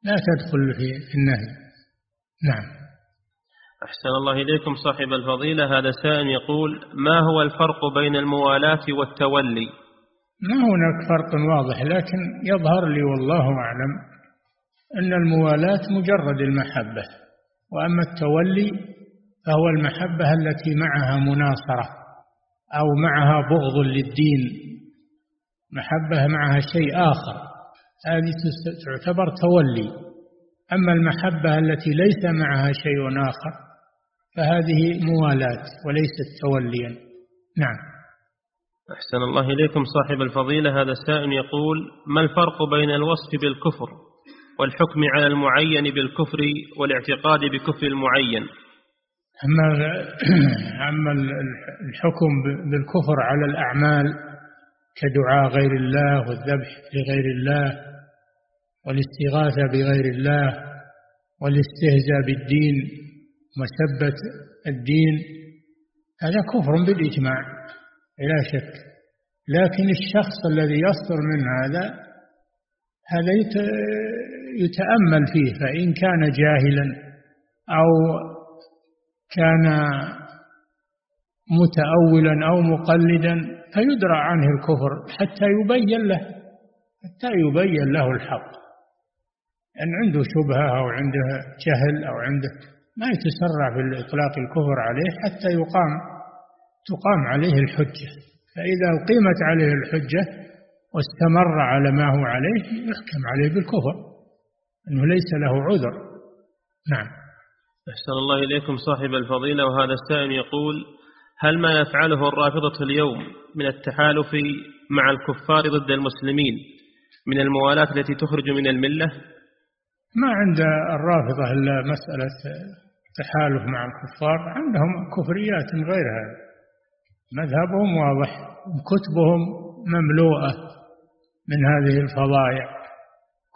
لا تدخل في النهي. نعم. أحسن الله إليكم صاحب الفضيلة. هذا سائل يقول ما هو الفرق بين الموالاة والتولي؟ ما هناك فرق واضح لكن يظهر لي والله أعلم أن الموالاة مجرد المحبة وأما التولي فهو المحبة التي معها مناصرة أو معها بغض للدين محبة معها شيء آخر. هذه تعتبر تولي أما المحبة التي ليس معها شيء آخر فهذه موالاة وليست توليا. نعم. أحسن الله إليكم صاحب الفضيلة. هذا السائل يقول ما الفرق بين الوصف بالكفر والحكم على المعين بالكفر والاعتقاد بكفر المعين؟ أما أما الحكم بالكفر على الأعمال كدعاء غير الله والذبح لغير الله والاستغاثة بغير الله والاستهزاء بالدين وسبة الدين هذا كفر بالإجماع لا شك. لكن الشخص الذي يصدر من هذا هذا يتأمل فيه فإن كان جاهلا أو كان متأولا أو مقلدا فيدرى عنه الكفر حتى يبين له حتى يبين له الحق. أن عنده شبهة أو عنده جهل أو عنده ما يتسرع في إطلاق الكفر عليه حتى يقام تقام عليه الحجة. فإذا أقيمت عليه الحجة واستمر على ما هو عليه يحكم عليه بالكفر أنه ليس له عذر. نعم. أحسن الله إليكم صاحب الفضيلة وهذا السائل يقول هل ما يفعله الرافضة اليوم من التحالف مع الكفار ضد المسلمين من الموالاة التي تخرج من الملة؟ ما عند الرافضة إلا مسألة تحالف مع الكفار عندهم كفريات غير هذا مذهبهم واضح كتبهم مملوءة من هذه الفضائع.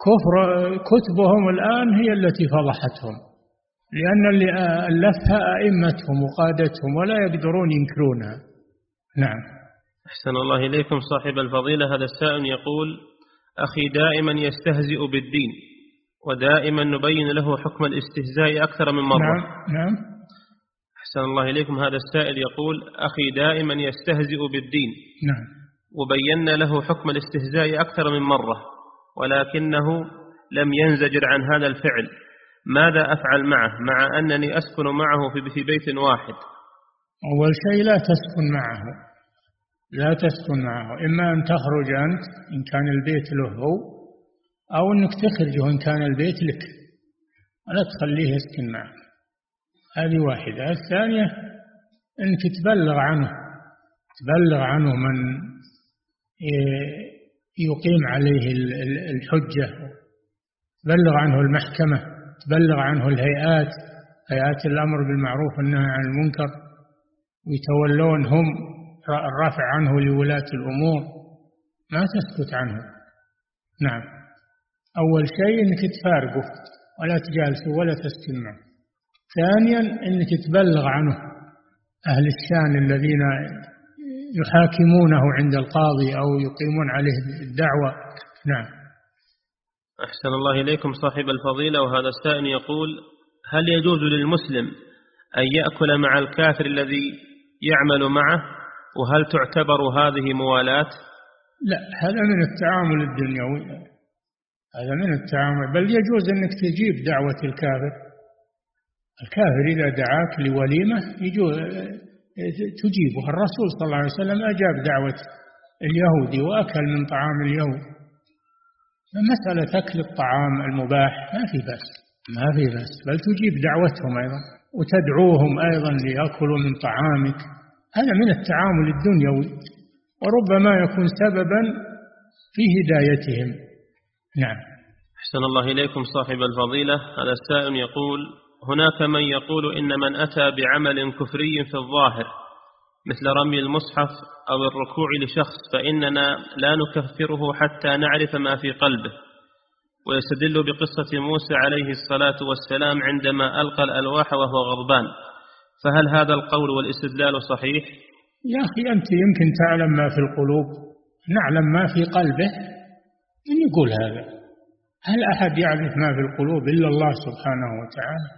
كفر كتبهم الآن هي التي فضحتهم لأن اللي ألفها أئمتهم وقادتهم ولا يقدرون ينكرونها. نعم. أحسن الله إليكم صاحب الفضيلة. هذا السائل يقول أخي دائما يستهزئ بالدين. ودائما نبين له حكم الاستهزاء أكثر من مرة. نعم نعم. أحسن الله إليكم. هذا السائل يقول أخي دائما يستهزئ بالدين. نعم. وبينا له حكم الاستهزاء أكثر من مرة ولكنه لم ينزجر عن هذا الفعل. ماذا أفعل معه؟ مع أنني أسكن معه في بيت واحد. أول شيء لا تسكن معه. لا تسكن معه. إما أن تخرج أنت إن كان البيت له. هو أو أنك تخرجه إن كان البيت لك. ولا تخليه يسكن معك. هذه واحدة. الثانية أنك تبلغ عنه. تبلغ عنه من يقيم عليه الحجة. تبلغ عنه المحكمة. تبلغ عنه الهيئات. هيئات الأمر بالمعروف والنهي عن المنكر. ويتولون هم الرفع عنه لولاة الأمور. ما تسكت عنه. نعم. أول شيء أنك تفارقه ولا تجالسه ولا تسكن معه ثانيا أنك تبلغ عنه أهل الشأن الذين يحاكمونه عند القاضي أو يقيمون عليه الدعوة. نعم. أحسن الله إليكم صاحب الفضيلة وهذا السائل يقول هل يجوز للمسلم أن يأكل مع الكافر الذي يعمل معه؟ وهل تعتبر هذه موالاة؟ لا هذا من التعامل الدنيوي. هذا من التعامل. بل يجوز أنك تجيب دعوة الكافر. الكافر إذا دعاك لوليمة يجوز تجيبه. الرسول صلى الله عليه وسلم أجاب دعوة اليهودي وأكل من طعام اليهود. مسألة أكل الطعام المباح ما في بأس ما في بأس. بل تجيب دعوتهم أيضا وتدعوهم أيضا ليأكلوا من طعامك. هذا من التعامل الدنيوي. وربما يكون سببا في هدايتهم. نعم. أحسن الله إليكم صاحب الفضيلة. هذا السائل يقول هناك من يقول إن من أتى بعمل كفري في الظاهر مثل رمي المصحف أو الركوع لشخص فإننا لا نكفره حتى نعرف ما في قلبه. ويستدل بقصة موسى عليه الصلاة والسلام عندما ألقى الألواح وهو غضبان. فهل هذا القول والاستدلال صحيح؟ يا أخي أنت يمكن تعلم ما في القلوب نعلم ما في قلبه من يقول هذا؟ هل أحد يعرف ما في القلوب إلا الله سبحانه وتعالى؟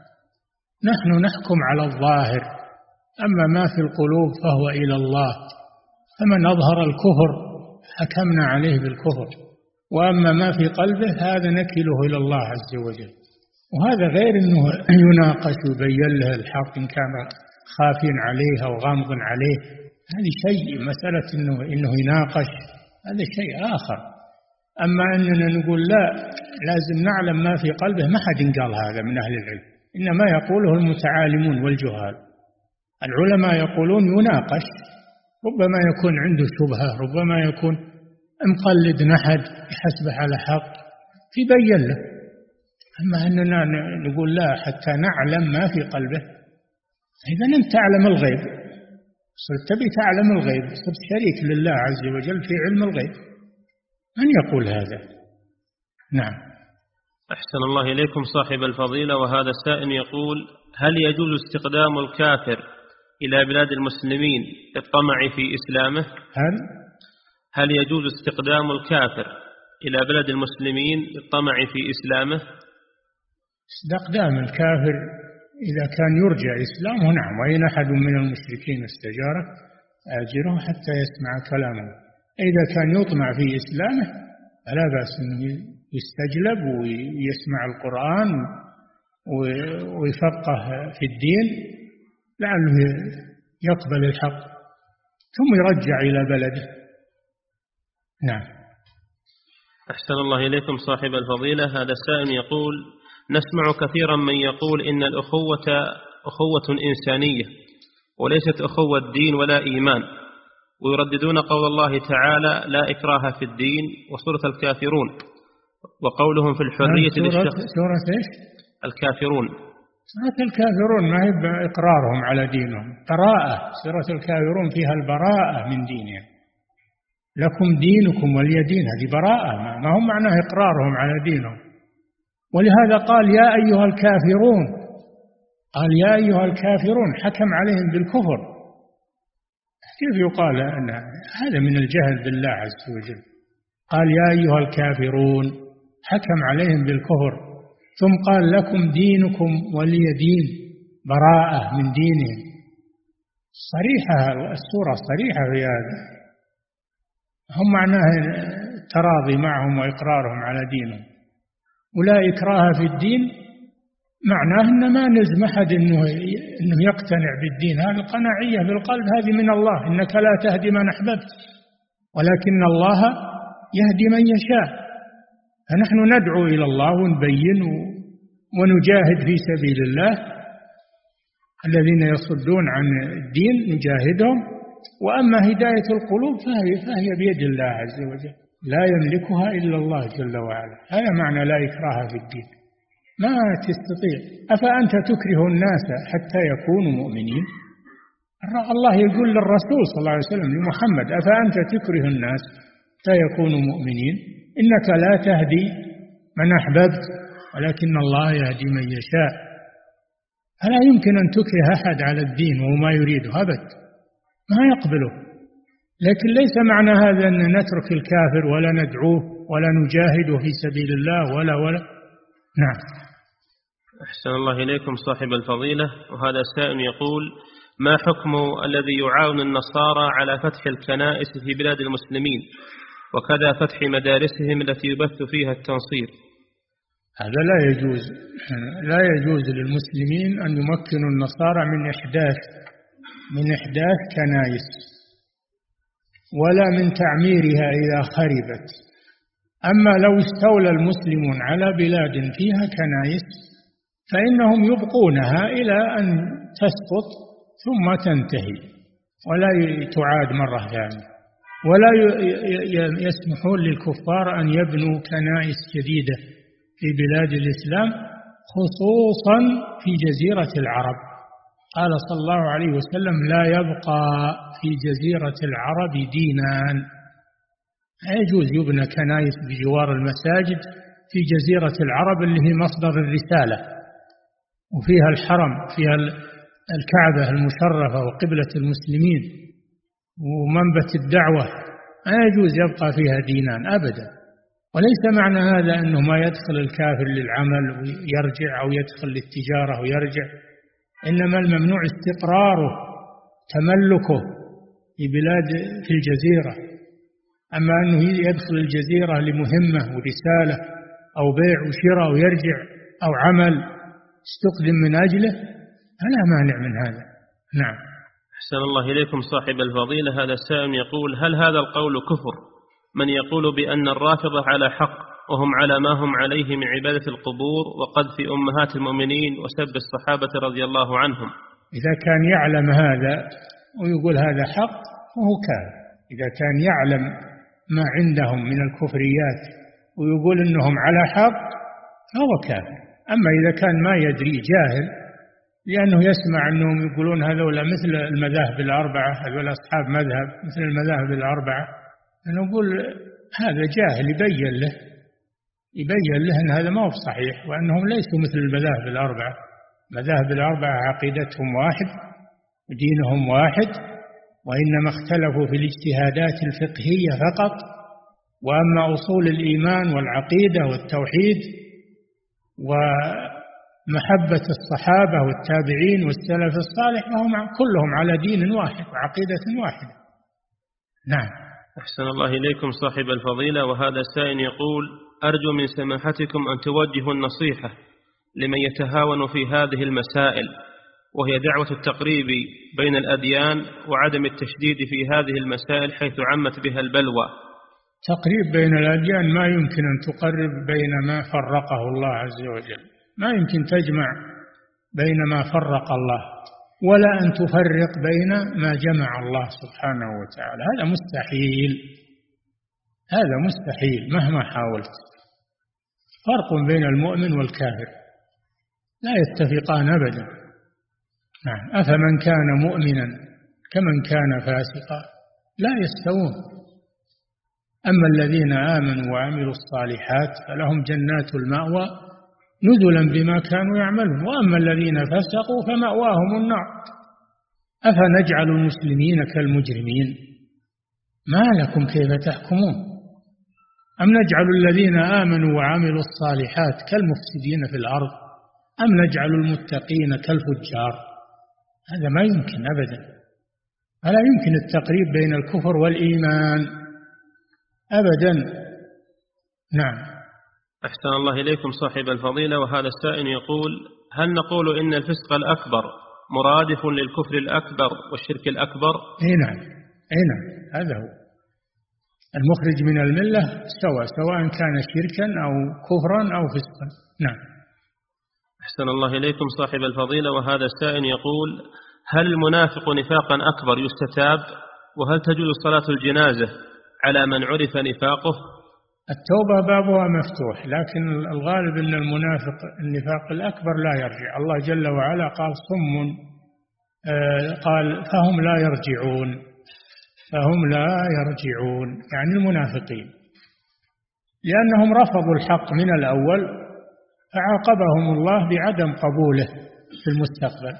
نحن نحكم على الظاهر أما ما في القلوب فهو إلى الله. فمن أظهر الكفر حكمنا عليه بالكفر. وأما ما في قلبه هذا نكله إلى الله عز وجل. وهذا غير أنه يناقش ويبين له الحق إن كان خاف عليه أو غامض عليه. هذه شيء مسألة أنه, إنه يناقش. هذا شيء آخر. أما أننا نقول لا لازم نعلم ما في قلبه. ما حد قال هذا من أهل العلم. إنما يقوله المتعالمون والجهال. العلماء يقولون يناقش. ربما يكون عنده شبهة ربما يكون مقلد نحد يحسبه على حق. يبين له. أما أننا نقول لا حتى نعلم ما في قلبه. إذا أنت تعلم الغيب. صرت تبي تعلم الغيب. صرت شريك لله عز وجل في علم الغيب. من يقول هذا؟ نعم. أحسن الله إليكم صاحب الفضيلة وهذا السائل يقول هل يجوز استخدام الكافر إلى بلاد المسلمين للطمع في إسلامه؟ هل؟ هل يجوز استخدام الكافر إلى بلد المسلمين للطمع في إسلامه؟ استخدام الكافر إذا كان يرجع إسلامه نعم. وإن أحد من المشركين استجاره أجره حتى يسمع كلامه. إذا كان يطمع في إسلامه فلا بأس أنه يستجلب ويسمع القرآن ويفقه في الدين لعله يقبل الحق ثم يرجع إلى بلده. نعم. أحسن الله إليكم صاحب الفضيلة. هذا السائل يقول نسمع كثيرا من يقول إن الأخوة أخوة إنسانية وليست أخوة دين ولا إيمان. ويرددون قول الله تعالى لا إكراه في الدين وسورة الكافرون وقولهم في الحرية سورة, للشخص. سورة إيش؟ الكافرون. سورة الكافرون ما هي بإقرارهم على دينهم. براءة سورة الكافرون فيها البراءة من دينهم. لكم دينكم ولي دين. هذه براءة. ما هم معناه إقرارهم على دينهم. ولهذا قال يا أيها الكافرون. قال يا أيها الكافرون. حكم عليهم بالكفر. كيف يقال أن هذا من الجهل بالله عز وجل. قال يا أيها الكافرون حكم عليهم بالكفر ثم قال لكم دينكم ولي دين براءة من دينهم. صريحة السورة صريحة في هذا. هم معناه تراضي معهم وإقرارهم على دينهم. ولا إكراه في الدين معناه أن ما نلزم أحد أنه, إنه يقتنع بالدين. هذه القناعية بالقلب هذه من الله. إنك لا تهدي من أحببت ولكن الله يهدي من يشاء. فنحن ندعو إلى الله ونبين ونجاهد في سبيل الله. الذين يصدون عن الدين نجاهدهم. وأما هداية القلوب فهي, فهي بيد الله عز وجل. لا يملكها إلا الله جل وعلا. هذا معنى لا إكراه في الدين. ما تستطيع. أفأنت تكره الناس حتى يكونوا مؤمنين؟ الله يقول للرسول صلى الله عليه وسلم لمحمد أفأنت تكره الناس حتى يكونوا مؤمنين؟ إنك لا تهدي من أحببت ولكن الله يهدي من يشاء. فلا يمكن أن تكره أحد على الدين وهو ما يريده؟ أبد. ما يقبله. لكن ليس معنى هذا أن نترك الكافر ولا ندعوه ولا نجاهده في سبيل الله ولا ولا. نعم. أحسن الله إليكم صاحب الفضيلة. وهذا سائل يقول ما حكم الذي يعاون النصارى على فتح الكنائس في بلاد المسلمين؟ وكذا فتح مدارسهم التي يبث فيها التنصير. هذا لا يجوز. لا يجوز للمسلمين أن يمكنوا النصارى من إحداث من إحداث كنائس ولا من تعميرها إذا خربت. أما لو استولى المسلمون على بلاد فيها كنائس فإنهم يبقونها إلى أن تسقط ثم تنتهي ولا تعاد مرة ثانية. ولا يسمحون للكفار أن يبنوا كنائس جديدة في بلاد الإسلام خصوصا في جزيرة العرب. قال صلى الله عليه وسلم لا يبقى في جزيرة العرب دينان. لا يجوز يبنى كنائس بجوار المساجد في جزيرة العرب اللي هي مصدر الرسالة. وفيها الحرم فيها الكعبة المشرفة وقبلة المسلمين ومنبت الدعوة. ما يجوز يبقى فيها دينان أبدا. وليس معنى هذا أنه ما يدخل الكافر للعمل ويرجع أو يدخل للتجارة ويرجع. إنما الممنوع استقراره تملكه في بلاد في الجزيرة. أما أنه يدخل الجزيرة لمهمة ورسالة أو بيع وشراء ويرجع أو عمل استخدم من أجله فلا مانع من هذا. نعم. أحسن الله إليكم صاحب الفضيلة. هذا السائل يقول هل هذا القول كفر؟ من يقول بأن الرافضة على حق وهم على ما هم عليه من عبادة القبور وقذف أمهات المؤمنين وسب الصحابة رضي الله عنهم. إذا كان يعلم هذا ويقول هذا حق فهو كافر. إذا كان يعلم ما عندهم من الكفريات ويقول إنهم على حق فهو كافر. أما إذا كان ما يدري جاهل لأنه يسمع أنهم يقولون هذول مثل المذاهب الأربعة هذول أصحاب مذهب مثل المذاهب الأربعة نقول هذا جاهل يبين له يبين له أن هذا ما هو صحيح وأنهم ليسوا مثل المذاهب الأربعة. المذاهب الأربعة عقيدتهم واحد ودينهم واحد وإنما اختلفوا في الاجتهادات الفقهية فقط. وأما أصول الإيمان والعقيدة والتوحيد ومحبة الصحابة والتابعين والسلف الصالح فهم كلهم على دين واحد وعقيدة واحدة. نعم. أحسن الله إليكم صاحب الفضيلة. وهذا سائل يقول أرجو من سماحتكم أن توجهوا النصيحة لمن يتهاون في هذه المسائل وهي دعوة التقريب بين الأديان وعدم التشديد في هذه المسائل حيث عمت بها البلوى. تقريب بين الأديان ما يمكن أن تقرب بين ما فرقه الله عز وجل. ما يمكن تجمع بين ما فرق الله ولا أن تفرق بين ما جمع الله سبحانه وتعالى. هذا مستحيل. هذا مستحيل مهما حاولت. فرق بين المؤمن والكافر. لا يتفقان أبدا. نعم. أفمن كان مؤمنا كمن كان فاسقا. لا يستوون. أما الذين آمنوا وعملوا الصالحات فلهم جنات المأوى نزلا بما كانوا يعملون. وأما الذين فسقوا فمأواهم النار. أفنجعل المسلمين كالمجرمين؟ ما لكم كيف تحكمون؟ أم نجعل الذين آمنوا وعملوا الصالحات كالمفسدين في الأرض؟ أم نجعل المتقين كالفجار؟ هذا ما يمكن أبدا. فلا يمكن التقريب بين الكفر والإيمان؟ أبدا. نعم. أحسن الله إليكم صاحب الفضيلة وهذا السائل يقول هل نقول إن الفسق الأكبر مرادف للكفر الأكبر والشرك الأكبر؟ أي نعم. أي نعم. هذا هو. المخرج من الملة سواء سواء كان شركا أو كفرا أو فسقا. نعم. أحسن الله إليكم صاحب الفضيلة وهذا السائل يقول هل المنافق نفاقا أكبر يستتاب؟ وهل تجوز صلاة الجنازة؟ على من عرف نفاقه. التوبة بابها مفتوح لكن الغالب أن المنافق النفاق الأكبر لا يرجع. الله جل وعلا قال صم آه، قال فهم لا يرجعون فهم لا يرجعون يعني المنافقين. لأنهم رفضوا الحق من الأول فعاقبهم الله بعدم قبوله في المستقبل.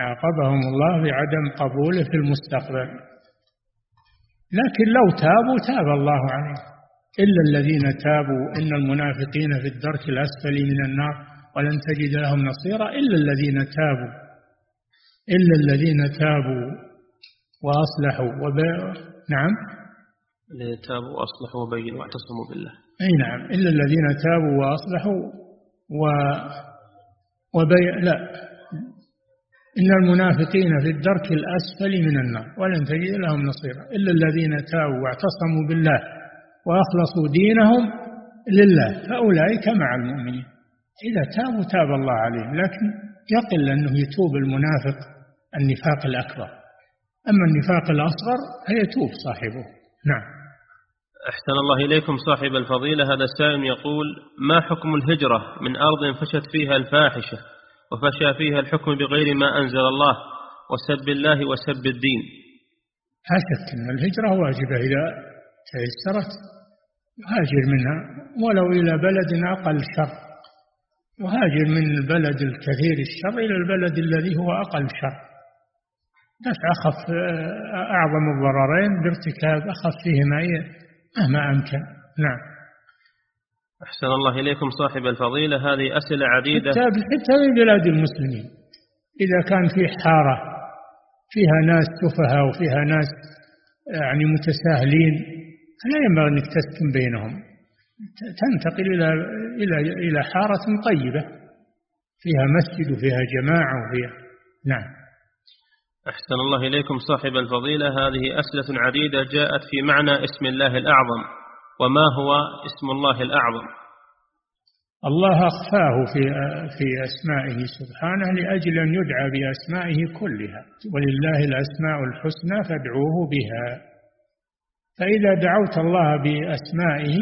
عاقبهم الله بعدم قبوله في المستقبل. لكن لو تابوا تاب الله عليهم إلا الذين تابوا إن المنافقين في الدرك الأسفل من النار ولن تجد لهم نصيرا. إلا الذين تابوا إلا الذين تابوا وأصلحوا وب... نعم. الذين تابوا وأصلحوا وبينوا واعتصموا بالله. أي نعم. إلا الذين تابوا وأصلحوا و وبي... لا. إن المنافقين في الدرك الأسفل من النار ولن تجد لهم نصيرا إلا الذين تابوا واعتصموا بالله وأخلصوا دينهم لله فأولئك مع المؤمنين. إذا تابوا تاب الله عليهم لكن يقل أنه يتوب المنافق النفاق الأكبر. أما النفاق الأصغر فيتوب صاحبه. نعم. أحسن الله إليكم صاحب الفضيلة. هذا السائل يقول ما حكم الهجرة من أرض فشت فيها الفاحشة؟ وفشى فيها الحكم بغير ما أنزل الله. وسب الله وسب الدين. لا أن الهجرة واجبة إذا تيسرت هاجر منها. ولو إلى بلد أقل شر وهاجر من البلد الكثير الشر إلى البلد الذي هو أقل شر. دفع أخف أعظم الضررين بارتكاب أخفهما مهما أمكن. نعم. أحسن الله إليكم صاحب الفضيلة. هذه أسئلة عديدة. حتى في بلاد المسلمين. إذا كان في حارة فيها ناس سفهاء وفيها ناس يعني متساهلين لا ينبغي أنك تسكن بينهم. تنتقل إلى إلى إلى حارة طيبة. فيها مسجد وفيها جماعة وفيها نعم. أحسن الله إليكم صاحب الفضيلة. هذه أسئلة عديدة جاءت في معنى اسم الله الأعظم. وما هو اسم الله الأعظم؟ الله أخفاه في في أسمائه سبحانه لأجل أن يدعى بأسمائه كلها ولله الأسماء الحسنى فادعوه بها. فإذا دعوت الله بأسمائه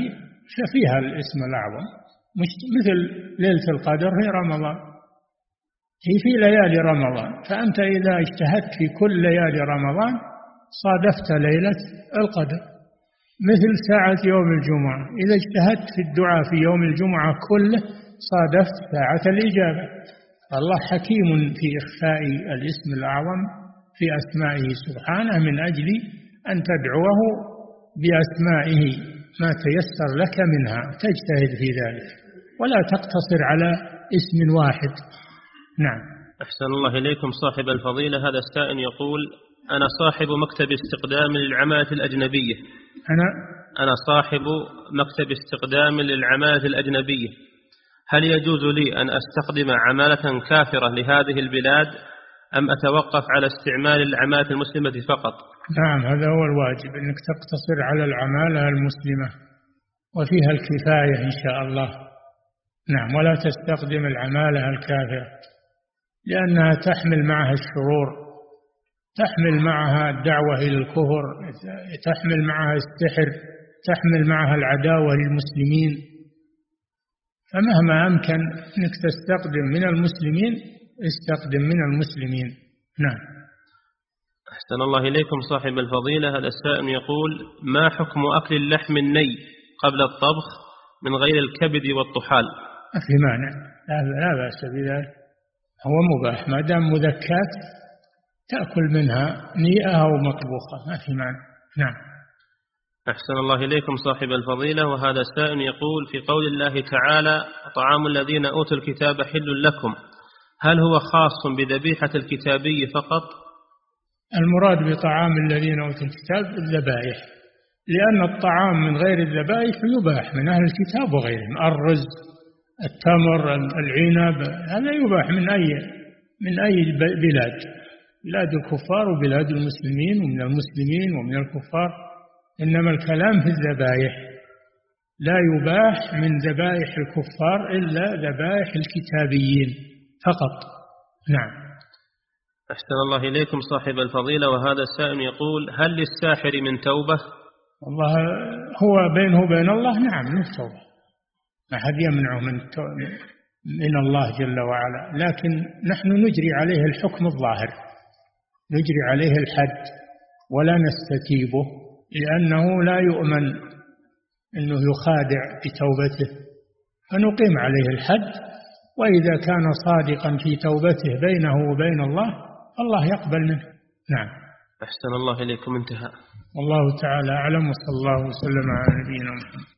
ففيها الاسم الأعظم. مثل ليلة القدر في رمضان. هي في ليالي رمضان. فأنت إذا اجتهدت في كل ليالي رمضان صادفت ليلة القدر. مثل ساعة يوم الجمعة. إذا اجتهدت في الدعاء في يوم الجمعة كله صادفت ساعة الإجابة. الله حكيم في إخفاء الاسم الأعظم في أسمائه سبحانه من أجل أن تدعوه بأسمائه ما تيسر لك منها. تجتهد في ذلك. ولا تقتصر على اسم واحد. نعم. أحسن الله إليكم صاحب الفضيلة. هذا السائل يقول أنا صاحب مكتب استقدام للعمالة الأجنبية. أنا أنا صاحب مكتب استقدام للعمالة الأجنبية. هل يجوز لي أن أستخدم عمالة كافرة لهذه البلاد أم أتوقف على استعمال العمالة المسلمة فقط؟ نعم هذا هو الواجب أنك تقتصر على العمالة المسلمة وفيها الكفاية إن شاء الله. نعم ولا تستخدم العمالة الكافرة لأنها تحمل معها الشرور. تحمل معها الدعوة إلى الكفر تحمل معها السحر تحمل معها العداوة للمسلمين. فمهما أمكن أنك تستخدم من المسلمين استخدم من المسلمين. نعم. أحسن الله إليكم صاحب الفضيلة. هذا السائل يقول ما حكم أكل اللحم الني قبل الطبخ من غير الكبد والطحال؟ ما في مانع لا بأس بذلك. هو مباح. ما دام مذكات تأكل منها نيئة أو مطبوخة ما في معنى. نعم. أحسن الله إليكم صاحب الفضيلة وهذا السائل يقول في قول الله تعالى طعام الذين أوتوا الكتاب حل لكم هل هو خاص بذبيحة الكتابي فقط؟ المراد بطعام الذين أوتوا الكتاب الذبائح لأن الطعام من غير الذبائح يباح من أهل الكتاب وغيرهم. الرز التمر العنب هذا يباح من أي من أي بلاد. بلاد الكفار وبلاد المسلمين ومن المسلمين ومن الكفار. إنما الكلام في الذبائح لا يباح من ذبائح الكفار إلا ذبائح الكتابيين فقط. نعم. أحسن الله إليكم صاحب الفضيلة وهذا السائل يقول هل للساحر من توبة؟ والله هو بينه وبين الله نعم من توبة. ما أحد يمنعه من من الله جل وعلا. لكن نحن نجري عليه الحكم الظاهر. نجري عليه الحد ولا نستتيبه لأنه لا يؤمن أنه يخادع بتوبته. فنقيم عليه الحد وإذا كان صادقا في توبته بينه وبين الله الله يقبل منه. نعم. أحسن الله إليكم انتهى. والله تعالى أعلم وصلى الله وسلم على نبينا محمد.